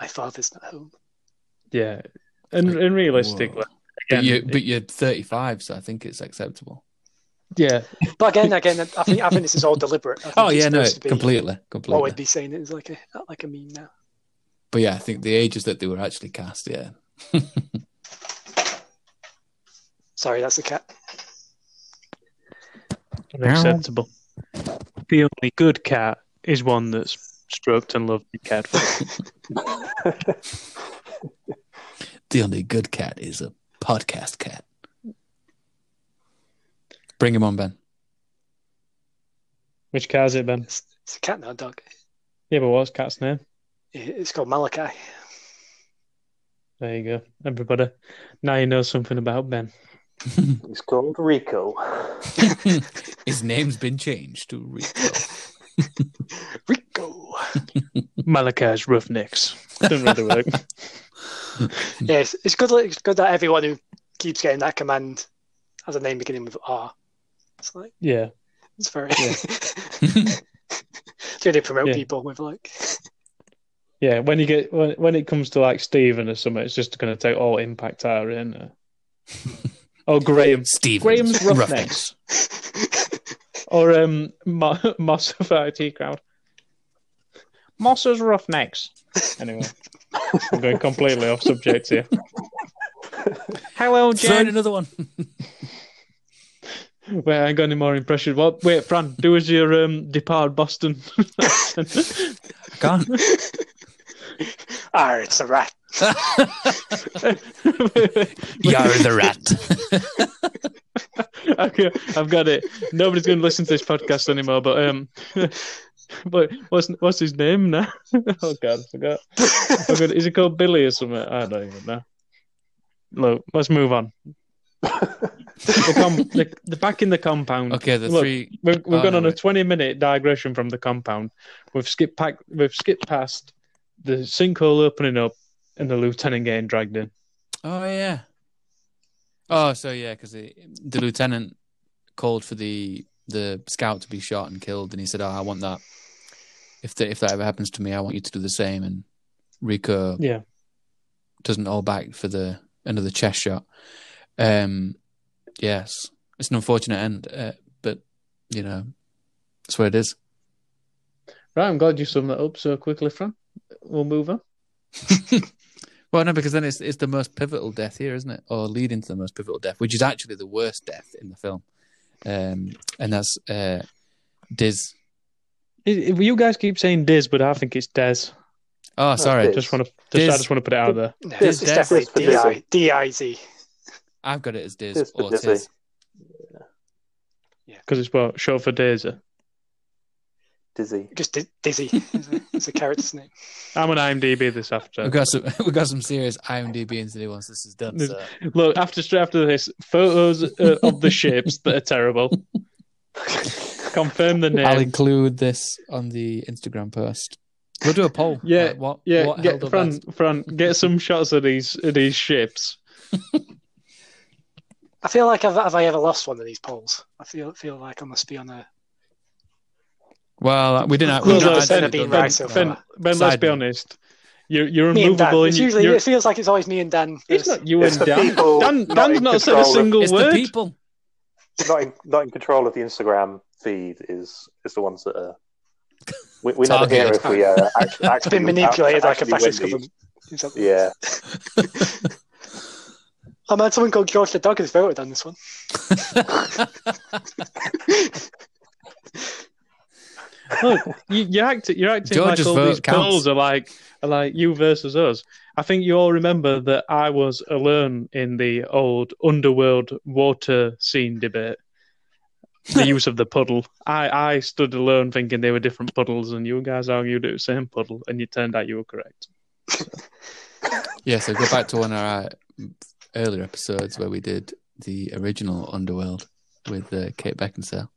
my father's not home. Yeah, and and realistically, Whoa. But again, you but you're 35, so I think it's acceptable. Yeah, But again, again, I think I think this is all deliberate. I think Oh yeah, no, supposed be completely, What completely. would be saying it is like a like a meme now. But yeah, I think the ages that they were actually cast, yeah. [LAUGHS] Sorry, that's the cat. unacceptable. The only good cat is one that's stroked and loved and cared for. [LAUGHS] The only good cat is a podcast cat. Bring him on, Ben. Which cat is it, Ben? It's, it's a cat, not a dog. Yeah, but what's cat's name? It's called Malachi. There you go, everybody. Now you know something about Ben. [LAUGHS] He's called Rico. [LAUGHS] His name's been changed to Rico. [LAUGHS] Rico. Malachi's Roughnecks. Didn't really work. yes, it's good. It's good that everyone who keeps getting that command has a name beginning with R. It's like yeah. it's very. it's [LAUGHS] really promote Yeah. people with like. [LAUGHS] Yeah, when you get when when it comes to like Stephen or something, it's just going to take all impact out of it, isn't it? [LAUGHS] oh, Graham, Stevens. Graham's Roughnecks, or um, Mo- Moss of IT crowd. Moss's Roughnecks. Anyway, I'm going completely off subject here. Hello, Throw in Jen. another one. Wait, I ain't got any more impressions. What? Wait, Fran, do as your um, depart Boston. Can't. Ah, it's a rat. You're the rat. [LAUGHS] okay, I've got it. Nobody's going to listen to this podcast anymore. But um, [LAUGHS] but what's what's his name now? [LAUGHS] oh God, I forgot. Oh, God, Is he called Billy or something? I don't even know. Look, let's move on. The, com- the, the back in the compound. Okay, the Look, three. We've, we've Oh, gone on a twenty-minute digression from the compound. We've skipped pack, We've skipped past the sinkhole opening up and the lieutenant getting dragged in. Oh yeah. Oh, so yeah, because the lieutenant called for the the scout to be shot and killed, and he said, "Oh, I want that. If the, if that ever happens to me, I want you to do the same." And Rico Yeah. doesn't hold back for the another chest shot. Um, yes, it's an unfortunate end, uh, but you know, that's where it is. Right, I'm glad you summed that up so quickly, Fran. We'll move on. [LAUGHS] Well, no, because then it's it's the most pivotal death here, isn't it? Or leading to the most pivotal death, which is actually the worst death in the film, um, and that's uh, Diz. I- I- You guys keep saying Diz, but I think it's Des. Oh, sorry, Diz. Just want to, just, Diz. I just want to put it out there. No, Diz- it's Diz- definitely Diz for D-I- Dizzy. D-I-Z. I've got it as Diz Diz or Dizzy. Tiz. Because it's what short for Daisy. Dizzy. Just Di- Dizzy. [LAUGHS] It's a, it's character's name. I'm on IMDb this afternoon. We've got some [LAUGHS] we've got some serious IMDb into once this is done. So. Look, after straight after this, photos uh, of the ships that are terrible. [LAUGHS] Confirm the name. I'll include this on the Instagram post. We'll do a poll. Yeah, Like, what Yeah, what get, held up Fran. Fran, get some shots of these of these ships. I feel like have, have I ever lost one of these polls? I feel feel like I must be on a. Well, we didn't. Well, We've look, not Ben- actually Ben- right that. so Ben, far. ben let's be honest. You're you're Me and immovable. It's usually you're, it feels like it's always me and Dan. it's first. not you It's and Dan. people Dan not Dan's in not said a control of- single It's word. the people. not in not in control of the Instagram feed is is the ones that are. We, we never hear Targeted. if we uh, act- [LAUGHS] It's actually been manipulated like a fascist government. Is. Yeah, [LAUGHS] Oh man, someone called George the Dog has voted on this one. Look, [LAUGHS] oh, you, you're acting. You're acting George's like all these counts. polls are like are like you versus us. I think you all remember that I was alone in the old underworld water scene debate. The use of the puddle. I, I stood alone thinking they were different puddles, and you guys argued it was the same puddle, and you turned out you were correct. [LAUGHS] Yeah, so go back to one of our earlier episodes where we did the original Underworld with uh, Kate Beckinsale.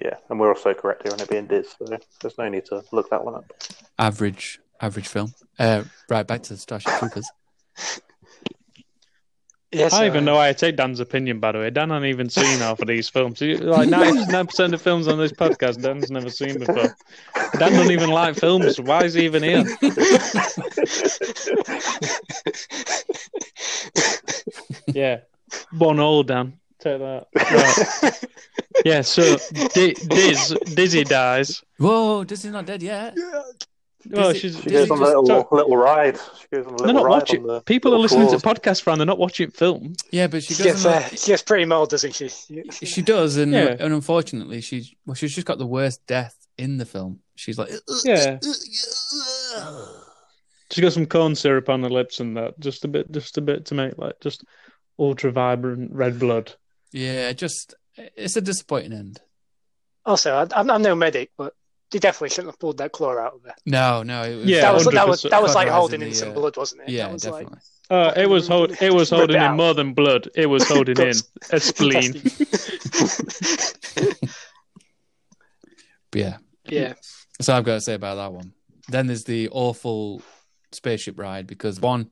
yeah, and we're also correct here on it being Diz, so there's no need to look that one up. Average, average film. Uh, right, back to the Starship Troopers. [LAUGHS] Yes, I don't even know why I take Dan's opinion, by the way. Dan hasn't even seen half of these films. He- Like 99% of films on this podcast, Dan's never seen before. Dan doesn't even like films. Why is he even here? Yeah. One all, Dan. Take that. Right. Yeah, so Di- Diz, Dizzy dies. Whoa, Disney's not dead yet. Well, Dizzy- she's, She Dizzy goes on a just- little little ride. She goes on a little they're not ride watching. on the People are little listening to claws. podcasts, Fran. They're not watching film. Yeah, but she she gets, doesn't. uh, she gets pretty mild, doesn't she? She does, and Yeah. and unfortunately, she's well, she's just got the worst death in the film. She's like, Yeah. She's got some corn syrup on her lips and that. Just a bit, just a bit to make like just ultra vibrant red blood. yeah, just it's a disappointing end. Also, I'm, I'm no medic, but they definitely shouldn't have pulled that claw out of there. No, no. It was, Yeah, that was that was that was like Cauterizing holding the, in some uh, blood, wasn't it? Yeah, that was definitely. like Uh, it was hold, it was holding in more than blood. It was holding in [LAUGHS] a spleen. [LAUGHS] Yeah. yeah, So I've got to say about that one. Then there's the awful spaceship ride because one,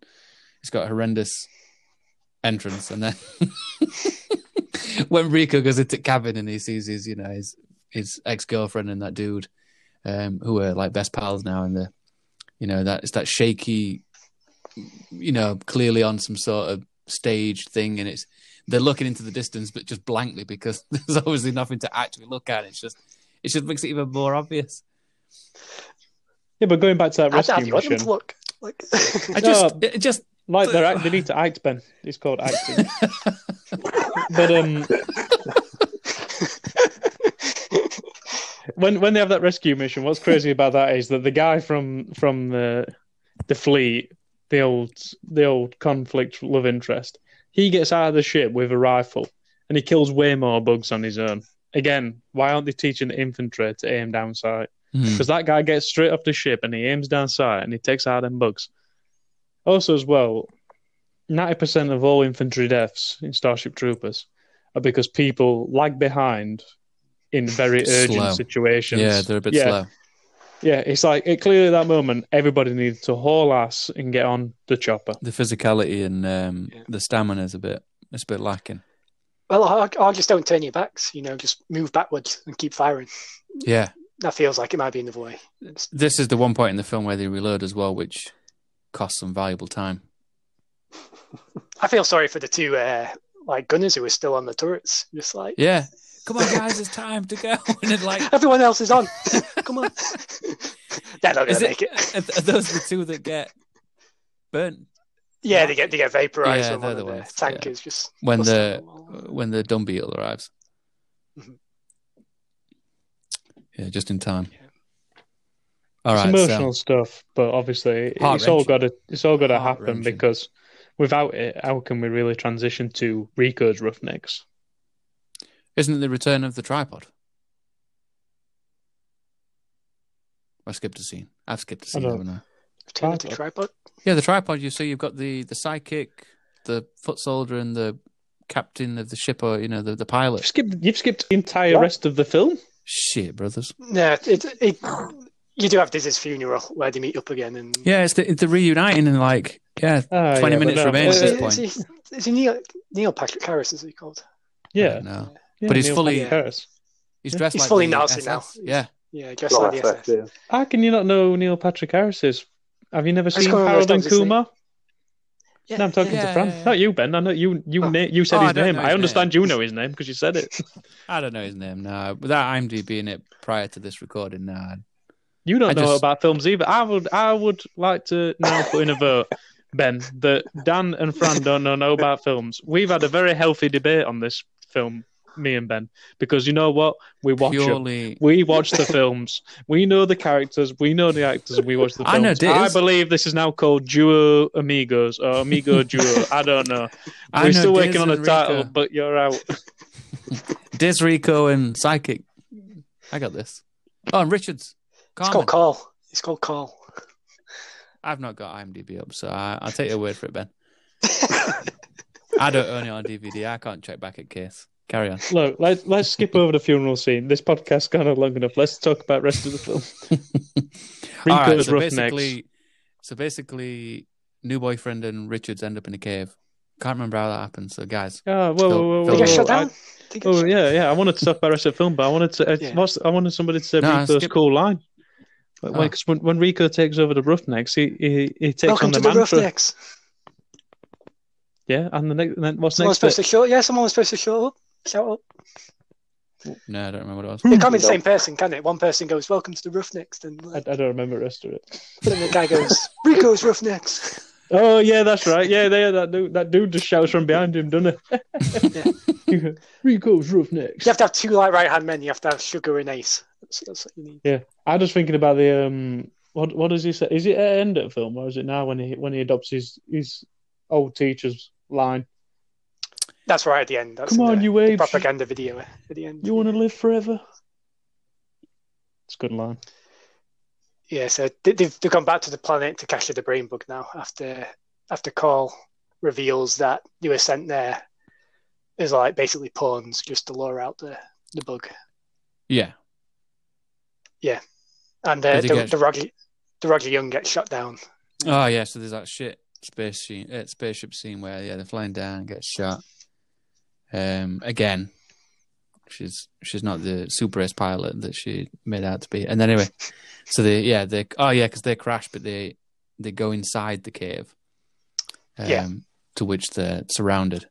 it's got a horrendous entrance, and then [LAUGHS] when Rico goes into the cabin and he sees his, you know, his his ex girlfriend and that dude, um, who are like best pals now, and the, you know, that it's that shaky, you know, clearly on some sort of stage thing, and it's they're looking into the distance, but just blankly because [LAUGHS] there's obviously nothing to actually look at. It's just it just makes it even more obvious. Yeah, but going back to that how, how do rescue you want them mission, to look? Like, I just, No. it just like they're act, they need to act, Ben. It's called acting. [LAUGHS] but um, when when they have that rescue mission, what's crazy about that is that the guy from from the the fleet, the old the old conflict love interest, he gets out of the ship with a rifle and he kills way more bugs on his own. Again, why aren't they teaching the infantry to aim down sight? Hmm. Because that guy gets straight off the ship and he aims down sight and he takes out them bugs. Also, as well, ninety percent of all infantry deaths in Starship Troopers are because people lag behind in very urgent Slow. situations. yeah, they're a bit yeah, slow. Yeah, it's like it clearly at that moment everybody needed to haul ass and get on the chopper. The physicality and um, Yeah. the stamina is a bit, it's a bit lacking. well, I, or just don't turn your backs. You know, just move backwards and keep firing. Yeah, That feels like it might be in the way. It's- this is the one point in the film where they reload as well, which costs some valuable time. [LAUGHS] I feel sorry for the two uh, like gunners who are still on the turrets. Just like Yeah, come on, guys, it's time to go. [LAUGHS] And then, like, everyone else is on. [LAUGHS] Come on, they're not gonna it, make it. [LAUGHS] are, are those the two that get burnt Yeah, they get they get vaporized Yeah, when they're one the of the ones, tankers just when the when the dumb beetle arrives? Mhm. Yeah, just in time. Yeah. All it's right, emotional so stuff, but obviously it's all got to it's all got to happen Heart-wrenching. because without it, how can we really transition to Rico's Roughnecks? Isn't it the return of the tripod? I skipped a scene. I've skipped a scene, know. haven't I? Turn it to tripod. tripod. Yeah, the tripod. You see, you've got the the sidekick, the foot soldier, and the captain of the ship, or you know, the the You've pilot. skipped you've skipped the entire What? rest of the film. Shit, brothers. No, it, it you do have Dizzy's funeral where they meet up again and Yeah, it's the it's the reuniting and like yeah, Ah, 20 yeah, minutes no, remain at uh, this point. is, he, is he Neil, Neil Patrick Harris? Is he called? Yeah, no, yeah, But he's Neil fully- Patrick Harris. he's dressed He's like fully the Nazi SS. now. Yeah, Yeah, just Not like the SF, SS. yeah. How can you not know who Neil Patrick Harris is? Have you never seen Harold and. Kumar? Yeah, No, I'm talking yeah, to Fran. yeah, yeah. Not you, Ben. I know you. You Oh. na- you said Oh, his don't name. know I understand name. you know his name because you said it. [LAUGHS] I don't know his name. No, without IMDb being it prior to this recording, nah. You don't I know just- about films either. I would. I would like to now put in a vote, [LAUGHS] Ben, that Dan and Fran don't know no about films. We've had a very healthy debate on this film, me and Ben, because you know what? We watch Purely, We watch the films. We know the characters. We know the actors. and We watch the films. I know Diz. I believe this is now called Duo Amigos or Amigo [LAUGHS] Duo. I don't know. I We're know still Diz working on a title, Rico. but you're out. [LAUGHS] Diz Rico and Psychic. I got this. Oh, and Richards. It's called Carl. It's called Carl. I've not got IMDb up, so I, I'll take your word for it, Ben. [LAUGHS] I don't own it on DVD. I can't check back at case. Carry on. Look, let's let's skip over the funeral scene. This podcast's gone on long enough. Let's talk about rest of the film. [LAUGHS] All right, Rico's so Roughnecks. basically, so basically, new boyfriend and Richards end up in a cave. Can't remember how that happened. So, guys, Oh, whoa, Phil- whoa, whoa, whoa, get Oh, whoa. down. They get Oh yeah, yeah. I wanted to talk about the rest of the film, but I wanted to. Uh, Yeah. what's, I wanted somebody to say No, Rico's skip- cool line. When, Oh. 'cause when, when Rico takes over the Roughnecks, he he, he takes Welcome on the to the mantra. Roughnecks. Yeah, and the next, and then what's Someone's next? supposed bit? to show. Yeah, someone was supposed to show up. Shout up. no, I don't remember what it was. It can't be the same person, can it? One person goes, "Welcome to the Roughnecks," and I, like, I don't remember the rest of it. then the guy goes, "Rico's Roughnecks." Oh yeah, that's right. Yeah, there that dude, that dude just shouts from behind him, doesn't it? [LAUGHS] Rico's Roughnecks. You have to have two like right hand men. You have to have Sugar and Ace. That's, that's what you need. Yeah, I was thinking about the um. What what does he say? Is it at the end of the film, or is it now when he when he adopts his his old teacher's line? That's right at the end. That's Come on, the, you the apes! propaganda video at the end. You want to live forever? It's a good line. Yeah, so they- they've they've gone back to the planet to capture the brain bug now after after Carl reveals that they were sent there as like basically pawns just to lure out the the bug. Yeah. Yeah. And uh, the, get- the Roger the Rodger Young gets shot down. Oh yeah, so there's that shit space scene, uh, spaceship scene where yeah they're flying down, and get shot. Um, again, she's she's not the super ace pilot that she made out to be. And then anyway, so they yeah they oh yeah because they crash, but they they go inside the cave. Um, Yeah. To which they're surrounded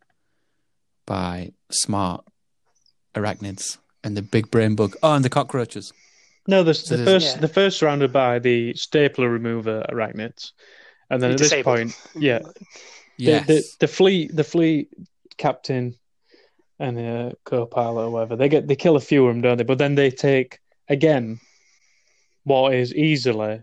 by smart arachnids and the big brain bug. Oh, and the cockroaches. No, the, So the first Yeah. the first surrounded by the stapler remover arachnids, and then You at this point, yeah, [LAUGHS] Yes. the, the the fleet the fleet captain and the co-pilot or whatever they get they kill a few of them, don't they? But then they take again what is easily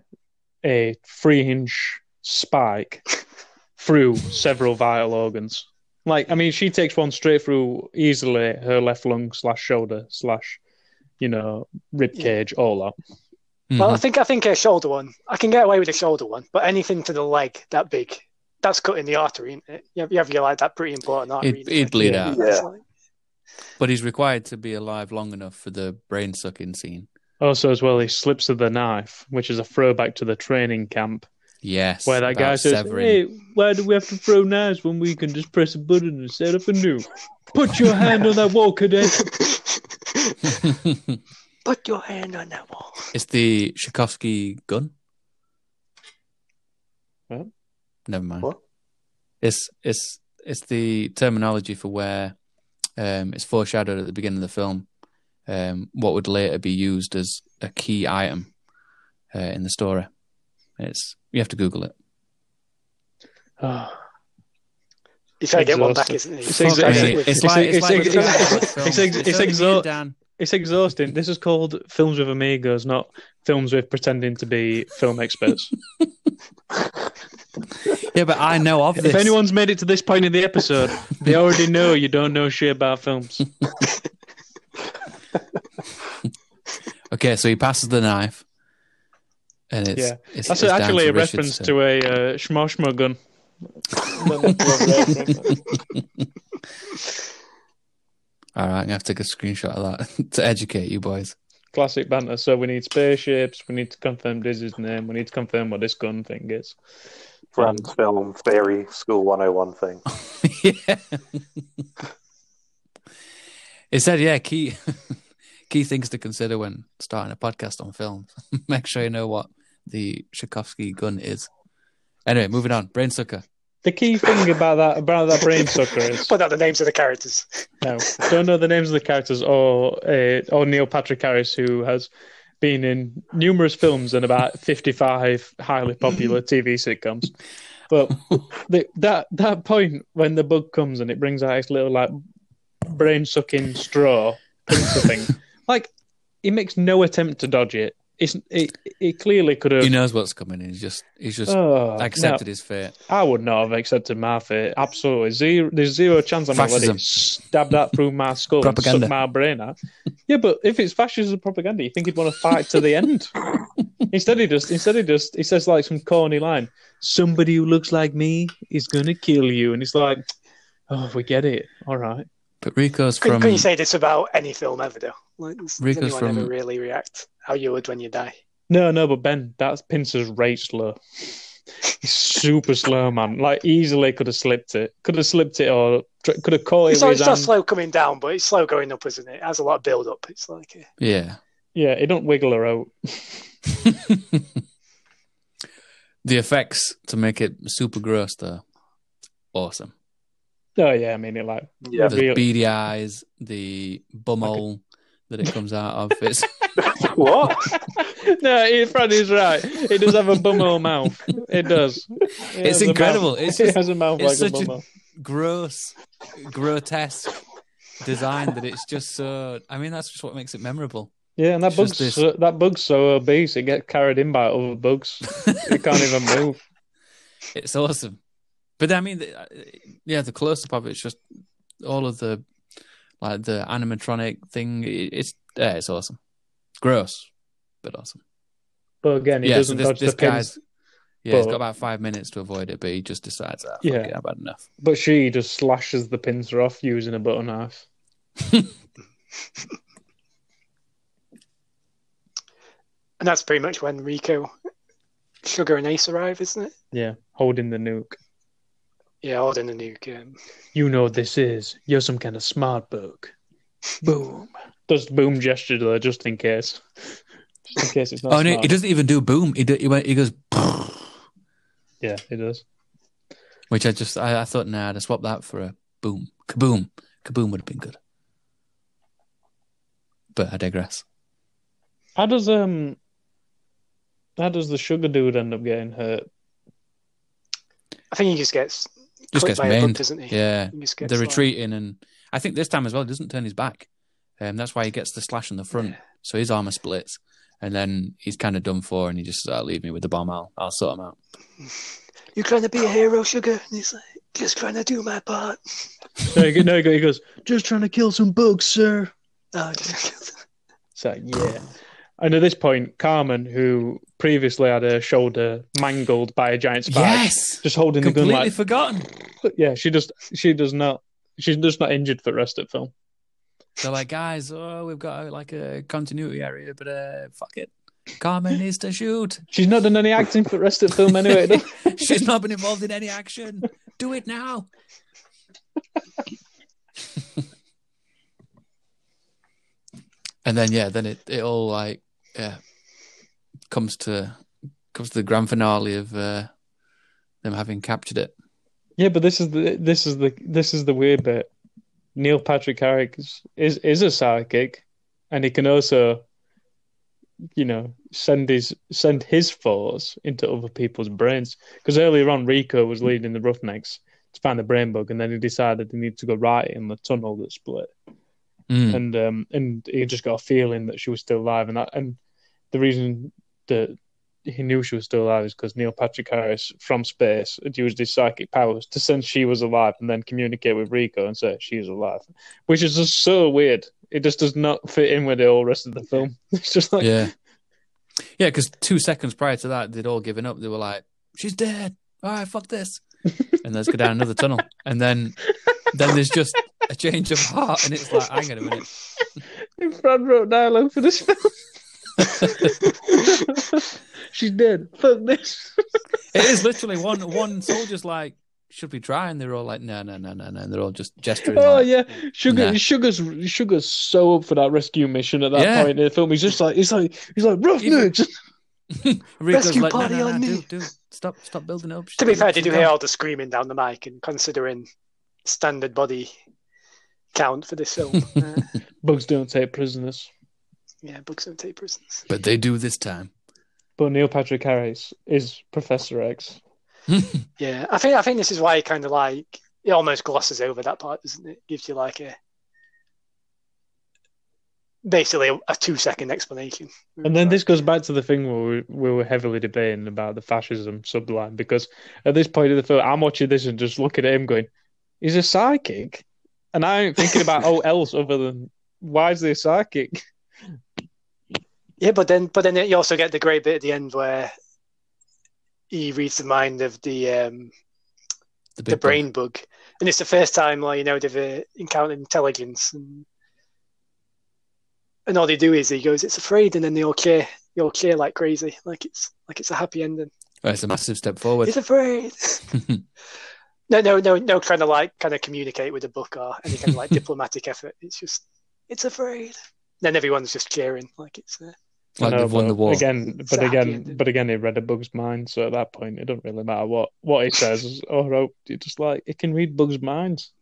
a three inch spike [LAUGHS] through several vital organs. Like I mean, she takes one straight through easily her left lung slash shoulder slash you know rib Yeah. cage all that. Well, I Mhm. think I think a shoulder one. I can get away with a shoulder one, but anything to the leg that big, that's cutting the artery. Isn't it? You have, you have your like that pretty important artery. He'd- he'd bleed out. That's Yeah. Like- But he's required to be alive long enough for the brain sucking scene. Also, as well, he slips of the knife, which is a throwback to the training camp Yes. where that guy says, severing- "Hey, why do we have to throw knives when we can just press a button and set up a nuke? Put your hand on that wall, cadet." [LAUGHS] Put your hand on that wall. it's the Tchaikovsky gun. What? Never mind. What? It's it's it's the terminology for where um, it's foreshadowed at the beginning of the film. Um, what would later be used as a key item uh, in the story. It's you have to Google it. Oh, He's trying to get one back, isn't he? It's Fuck, it's- think Mate, with- it's it's- like it's it's- like it's- it's- it's- it's- it's only exo- you, Dan. It's exhausting. This is called films with amigos, not films with pretending to be film experts. [LAUGHS] Yeah, but I know of this. if anyone's made it to this point in the episode, they already know you don't know shit about films. [LAUGHS] Okay, so he passes the knife, and it's Yeah. it's, That's it's actually a Richards reference to a uh, Schmoshmo gun. [LAUGHS] All right, I'm gonna have to take a screenshot of that [LAUGHS] to educate you boys. Classic banter. So we need spaceships. We need to confirm Dizzy's name. We need to confirm what this gun thing is. Friends um, film theory school 101 thing. [LAUGHS] yeah. It said, yeah, key [LAUGHS] key things to consider when starting a podcast on film. Make sure you know what the Tchaikovsky gun is. Anyway, moving on. Brain sucker. The key thing about that about that brain sucker is [LAUGHS] Put out the names of the characters. no, don't know the names of the characters or uh, or Neil Patrick Harris, who has been in numerous films and about fifty-five highly popular TV sitcoms. But the, that that point when the bug comes and it brings out its little like brain sucking straw pincer thing, like he makes no attempt to dodge it. It's it, it clearly could have. He knows what's coming. He's just he's just Oh, accepted no. his fate. I would not have accepted my fate. Absolutely zero. There's zero chance I'm going to let stab that through my skull and Propaganda. suck my brain out. Yeah, but if it's fascism propaganda, you think he'd want to fight to the end? [LAUGHS] instead, he just instead he just he says like some corny line. Somebody who looks like me is going to kill you, and it's like, oh, we get it. All right. But Rico's Couldn't, from couldn't you say this about any film ever, though? Like, does Rico's from- ever really react how you would when you die? No, no, but Ben, that pincer's rate slow. He's super slow, man. Like easily could have slipped it. Could have slipped it, or tr- could have caught it. It's not, it's not slow coming down, but it's slow going up, isn't it? It has a lot of build up. It's like uh, yeah. Yeah, it don't wiggle her out. [LAUGHS] the effects to make it super gross though, awesome. Oh yeah, I mean it like Yeah. the Real- beady eyes, the bumhole that it comes out of. It's [LAUGHS] what? no, he- Fred is right. It does have a bumhole mouth. It does. It It's incredible. mouth- It's it just- has a mouth it's like a such a- bumhole. gross, grotesque design that it's just so. I mean, that's just what makes it memorable. Yeah, and that it's bug's this- so, that bug's so obese it gets carried in by other bugs. it [LAUGHS] can't even move. It's awesome. But I mean, the- uh, yeah, the close up of it's just all of the like the animatronic thing. It's yeah, it's awesome. Gross, but awesome. But again, he yeah, doesn't this, dodge this the pins. guy's yeah, he's got about five minutes to avoid it, but he just decides that Yeah. yeah, it, I've had enough. But she just slashes the pincer off using a butter knife. [LAUGHS] And that's pretty much when Rico, Sugar, and Ace arrive, isn't it? Yeah, holding the nuke. Yeah, holding the nuke. Um, You know what this is. You're some kind of smart book. Boom. Does boom gesture there just in case. Just in case it's not. oh no, smart. he doesn't even do boom. He do, he, went, he goes, [LAUGHS] Yeah, it does. which I just I, I thought, nah, I'd swap that for a boom, kaboom, kaboom would have been good. But I digress. How does um how does the sugar dude end up getting hurt? I think he just gets Just gets by doesn't he? Yeah, He just gets, they're like- retreating, and I think this time as well, he doesn't turn his back. Um, that's why he gets the slash in the front. Yeah. So his armor splits, and then he's kind of done for, and he just uh, leave me with the bomb. I'll I'll sort him out. [LAUGHS] You trying to be a hero, Sugar? And he's like, just trying to do my part. [LAUGHS] No, he, no, he he goes, just trying to kill some bugs, sir. [LAUGHS] Oh, just So yeah. And at this point, Carmen, who previously had her shoulder mangled by a giant spider, Yes, just holding the gun completely like forgotten. yeah, she just she does not she's just not injured for the rest of the film. They're like, guys, oh, we've got like a continuity area, but uh, fuck it. Carmen needs to shoot. She's not done any acting for the rest of the film anyway. does- [LAUGHS] She's not been involved in any action. Do it now. [LAUGHS] and then yeah, then it, it all like yeah comes to comes to the grand finale of uh, them having captured it. Yeah, but this is the this is the this is the weird bit. Neil Patrick Harris is, is is a psychic, and he can also, you know, send his send his force into other people's brains. Because earlier on, Rico was leading the Roughnecks to find the brain bug, and then he decided he needed to go right in the tunnel that split, Mm. and um and he just got a feeling that she was still alive, and that and the reason that he knew she was still alive is because Neil Patrick Harris from space had used his psychic powers to sense she was alive and then communicate with Rico and say she's alive, which is just so weird. It just does not fit in with the whole rest of the film. [LAUGHS] It's just like, Yeah, yeah. Because two seconds prior to that, they'd all given up. They were like, "She's dead. All right, fuck this," [LAUGHS] and let's go down another tunnel. And then, then there's just a change of heart, and it's like, hang on a minute. [LAUGHS] Fran wrote dialogue for this film. [LAUGHS] she's dead. Fuck this. [LAUGHS] It is literally one one soldier's like, "Should we try?" And they're all like, "No, no, no, no, no." And they're all just gesturing. Oh like, yeah, sugar, Nah. sugar's sugar's so up for that rescue mission at that Yeah. point in the film. He's just like he's like he's like roughnecks. [LAUGHS] Rico's Rescue like, party no, no, no, on me." dude, dude, stop, stop building up. To be fair, did you gone." hear all the screaming down the mic and considering standard body count for this film? uh, Bugs don't take prisoners. yeah, bugs don't take prisoners. But they do this time. But Neil Patrick Harris is Professor X. [LAUGHS] Yeah, I think I think this is why he kind of like it almost glosses over that part, doesn't it? Gives you like a basically a, a two second explanation. And then this goes back to the thing where we, we were heavily debating about the fascism subline because at this point of the film, I'm watching this and just looking at him going, he's a psychic. And I ain't thinking about [LAUGHS] oh else other than why is he a psychic? Yeah, but then but then you also get the great bit at the end where he reads the mind of the um, The, the brain bug, and it's the first time like you know they've uh, encountered intelligence, and and all they do is he goes, "It's afraid," and then they all cheer, they all cheer like crazy, like it's like it's a happy ending. Well, it's a massive step forward. It's afraid. [LAUGHS] no, no, no, no, trying to like kind of communicate with the book or any kind of like [LAUGHS] diplomatic effort. It's just, it's afraid. Then everyone's just cheering like it's. Uh, like I know, they've won but the war. again. But a again, ending. but again, he read a Bug's mind, so at that point, it doesn't really matter what what he says [LAUGHS] or oh, you just like it can read Bug's minds.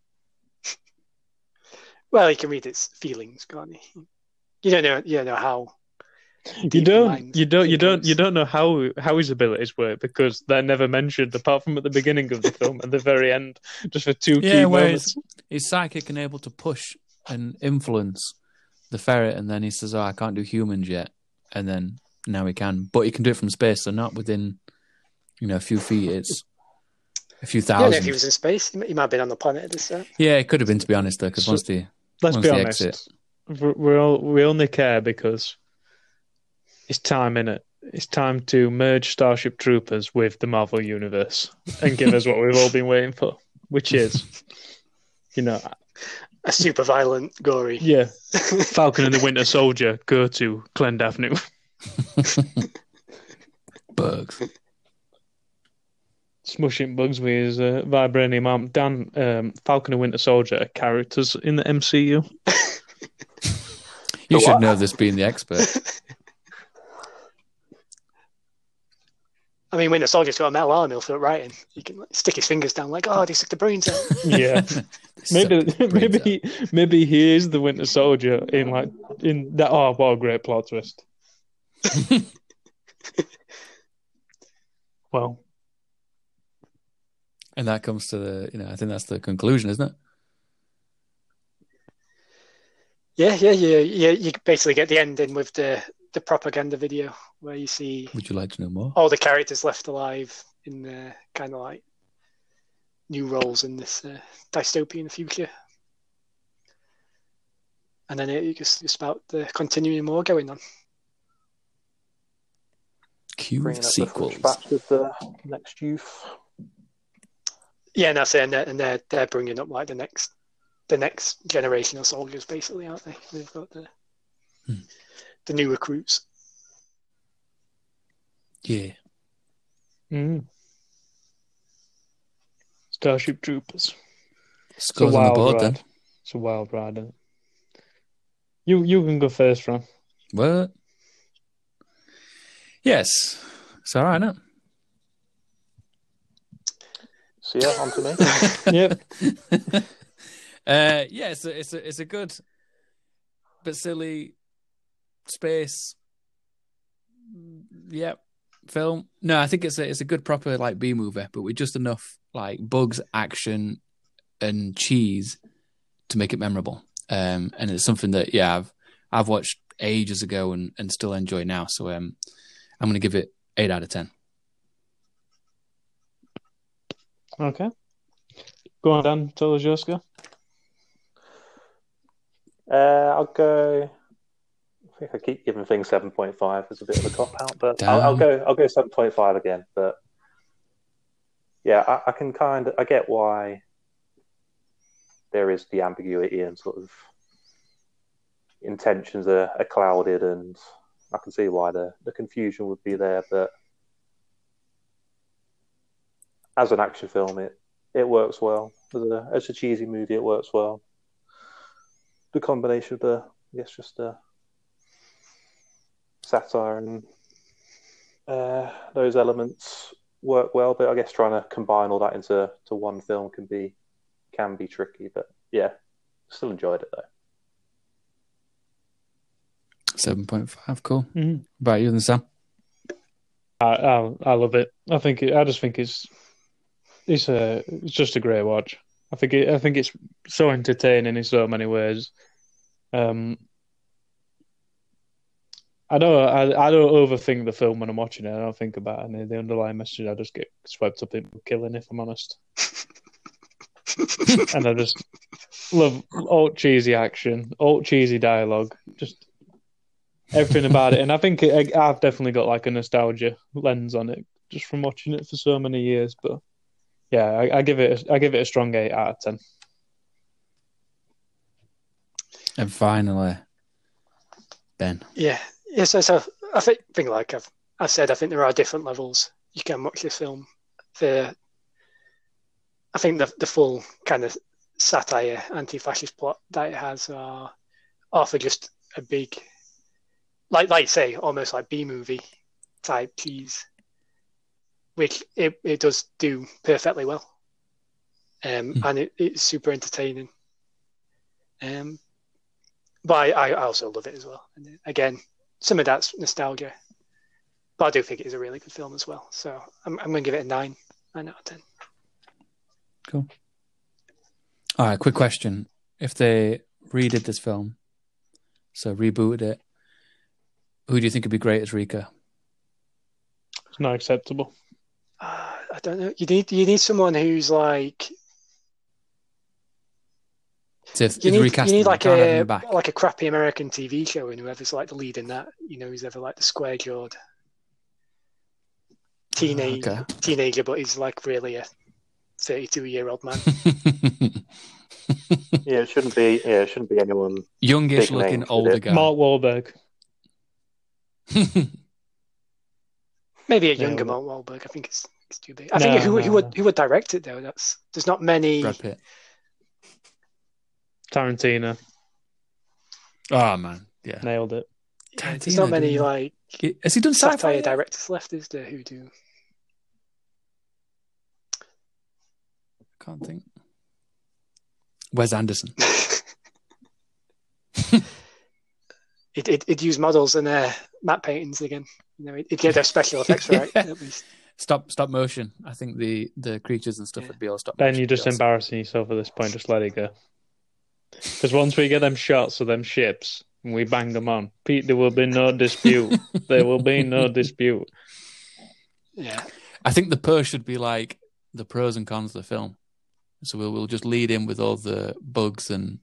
well, he can read its feelings, can't he? You don't know, you don't know how. You don't, you don't, you don't, goes. you don't know how how his abilities work because they're never mentioned apart from at the beginning of the film and the very end, just for two Yeah, key where moments. He's psychic and able to push and influence the ferret, and then he says, "Oh, I can't do humans yet," and then now he can, but he can do it from space, so not within, you know, a few feet. It's a few I don't thousand. know if he was in space. He might have been on the planet at this time. Yeah, it could have been to be honest, though, because So- once the Let's once be they honest. exit- We're, we're all, we only care because It's time, in it. It's time to merge Starship Troopers with the Marvel Universe and give us what we've all been waiting for, which is, you know, A super violent, gory. yeah, [LAUGHS] Falcon and the Winter Soldier go to Avenue. [LAUGHS] Bugs. Smushing bugs with his uh, vibranium arm. Dan, um, Falcon and Winter Soldier are characters in the MCU. You The [LAUGHS] should know this being the expert. I mean, Winter Soldier's got a metal arm, he'll fit right in. He can like, stick his fingers down, like, oh, they stick the brains out. [LAUGHS] Yeah, [LAUGHS] maybe Suck the brains maybe out. he, maybe he is the Winter Soldier in like in that. Oh, what a great plot twist! [LAUGHS] well, And that comes to the, you know, I think that's the conclusion, isn't it? Yeah, yeah, yeah, yeah. You basically get the ending with the the propaganda video where you see Would you like to know more? all the characters left alive in the kind of like new roles in this uh, dystopian future. And then it, it just it's about the continuing war going on. Cue Bringing up the sequels. fresh batch with the next youth. Yeah, and that's it. And they're, and they're they're bringing up like the next the next generation of soldiers, basically, aren't they? They've got the Hmm. the new recruits. Yeah. mm. Starship Troopers. It's a Scores on the wild board ride. then. It's a wild ride. Isn't it? You you can go first, Ron. What? Yes. It's all right, isn't So yeah, on to me. [LAUGHS] yep. [LAUGHS] uh, yeah, it's a, it's a it's a good but silly space. Yep, film. No, I think it's a it's a good proper like B movie, but with just enough like bugs, action, and cheese to make it memorable. Um, and it's something that yeah, I've I've watched ages ago and, and still enjoy now. So um, I'm gonna give it eight out of ten. Okay. Go on, Dan. Tell us yours, go. Uh, I'll go. I think I keep giving things seven point five as a bit of a cop out, but I'll, I'll go. I'll go seven point five again. But yeah, I, I can kind of I get why there is the ambiguity and sort of intentions are, are clouded, and I can see why the the confusion would be there. But as an action film, it it works well. As a as a cheesy movie, it works well. The combination of the, I guess, just the satire and uh, those elements work well. But I guess trying to combine all that into to one film can be can be tricky. But yeah, still enjoyed it though. Seven point five, cool. Mhm. About you and Sam? I, I I love it. I think it, I just think it's it's a it's just a great watch. I think it, I think it's so entertaining in so many ways. Um, I don't I, I don't overthink the film when I'm watching it. I don't think about any of the underlying message. I just get swept up into killing, if I'm honest. [LAUGHS] and I just love all cheesy action, all cheesy dialogue, just everything about it. And I think it, I've definitely got like a nostalgia lens on it just from watching it for so many years. But yeah, I, I give it a, I give it a strong eight out of ten. And finally, Ben. Yeah, yeah. So, so I think, think like I've I said, I think there are different levels you can watch this film. The I think the the full kind of satire, anti-fascist plot that it has are are for just a big, like like you say, almost like B movie type cheese, which it, it does do perfectly well, um, Hmm. and it, it's super entertaining. Um, but I, I also love it as well. And again, some of that's nostalgia, but I do think it is a really good film as well. So I'm, I'm going to give it a nine, nine out of ten. Cool. All right, quick question. If they redid this film, so rebooted it, who do you think would be great as Rico? It's not acceptable. Uh, I don't know. You need you need someone who's like So if, You if need, you need like a back. like a crappy American TV show, and whoever's like the lead in that, you know, who's ever like the square jawed teenage Okay. teenager, but he's like really a thirty-two year old man. [LAUGHS] Yeah, it shouldn't be. Yeah, it shouldn't be anyone. Youngish looking older guy. Mark Wahlberg. [LAUGHS] Maybe a younger well- Mark Wahlberg. I think it's, it's too big. I think who, no, who would no. who would direct it though? That's there's not many. Brad Pitt. Tarantino Oh man, yeah. nailed it. There's not many like Has he done sci-fi? satire yet? directors left, is there? Who do? Can't think. Wes Anderson. It it it'd use models and uh, matte paintings again. You know, it, it'd get their special effects [LAUGHS] right Yeah. at least. Stop stop motion. I think the the creatures and stuff Yeah. would be all stop Ben, motion. you're just Yes. embarrassing yourself at this point. Just let it go. Because once we get them shots of them ships and we bang them on, Pete, there will be no dispute. there will be no [LAUGHS] dispute. Yeah, I think the per should be like the pros and cons of the film. So we'll we'll just lead in with all the bugs and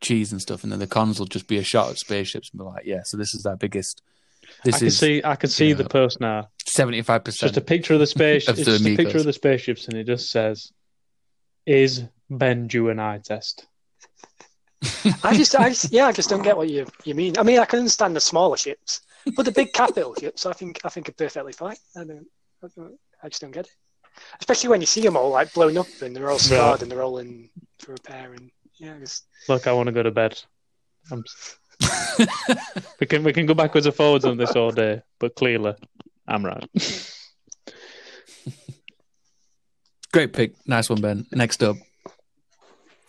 cheese and stuff, and then the cons will just be a shot of spaceships and be like, yeah, so this is our biggest. This I can is see, I can see you the know, post now. seventy five It's just a picture of the space. [LAUGHS] Of it's the just a picture of the spaceships, and it just says, "Is Ben due an eye test?" I just, I just, yeah, I just don't get what you you mean. I mean, I can understand the smaller ships, but the big capital [LAUGHS] ships, I think, I think are perfectly fine. I don't, I, don't, I just don't get it. Especially when you see them all like blown up and they're all scarred Right. and they're all in for repair and yeah, just, Look, I want to go to bed. I'm... [LAUGHS] we can we can go backwards and forwards on this all day, but clearly, I'm right. [LAUGHS] Great pick, nice one, Ben. Next up,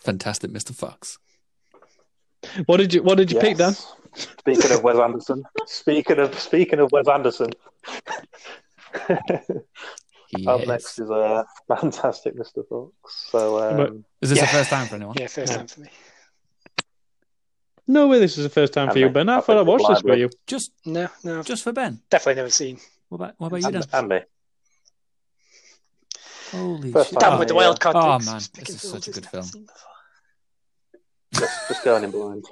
fantastic, Mr. Fox. What did you What did you pick, Dan? Speaking of Wes Anderson. Speaking of speaking of Wes Anderson. [LAUGHS] Up next is a fantastic Mr. Fox. So um, Is this Yeah. the first time for anyone? yeah, first Yeah. time for me. No way, this is the first time for you, Ben. I thought I watched this for you. Just No, no, just for Ben. definitely never seen. What about what about you, Dan? and, and me. Holy First shit! time. With the wild card Oh, man, this is such a good never film. Seen before. Just, just going in blind.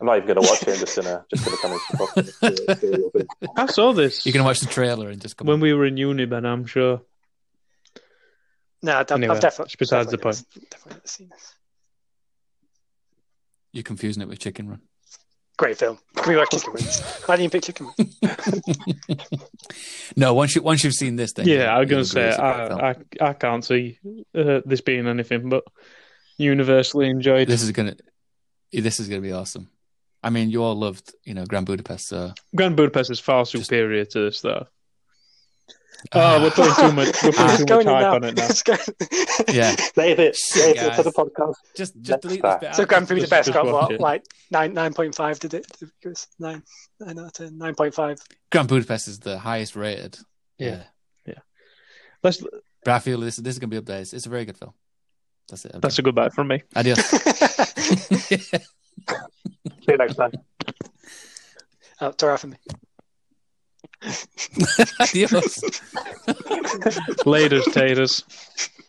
I'm not even going to watch it. I'm just gonna just gonna come in. see- see what it is. I saw this You can watch the trailer and just come. when on. we were in uni, Ben. I'm sure. No, I've, Anyway, I've definitely. it's besides the definitely never- Definitely seen this. You're confusing it with Chicken Run. Great film. Can we watch Chicken Wings? [LAUGHS] Why didn't you pick Chicken Wings? [LAUGHS] No, once you once you've seen this, then Yeah, I was going to say it's a great film. I, I I can't see uh, this being anything but universally enjoyed. this is gonna this is gonna be awesome. I mean, you all loved you know Grand Budapest, so Grand Budapest is far superior to this, though. [SIGHS] Oh, we're putting too much. We're putting too much hype now. on it now. Going- yeah. [LAUGHS] Save it. Save it for the podcast. Just just Next delete time. this bit. So. Grand Just- Budapest just got watch what, like nine nine point five? Did it? It was nine nine out of ten. Nine point five. Grand Budapest is the highest rated. Yeah. Yeah. Let's. But I feel this this is gonna be up there. It's, it's a very good film. That's it. That's a good bite from me. Adios. [LAUGHS] See you next time. oh, Torah for me. [LAUGHS] Adios. Laters, taters. [LAUGHS]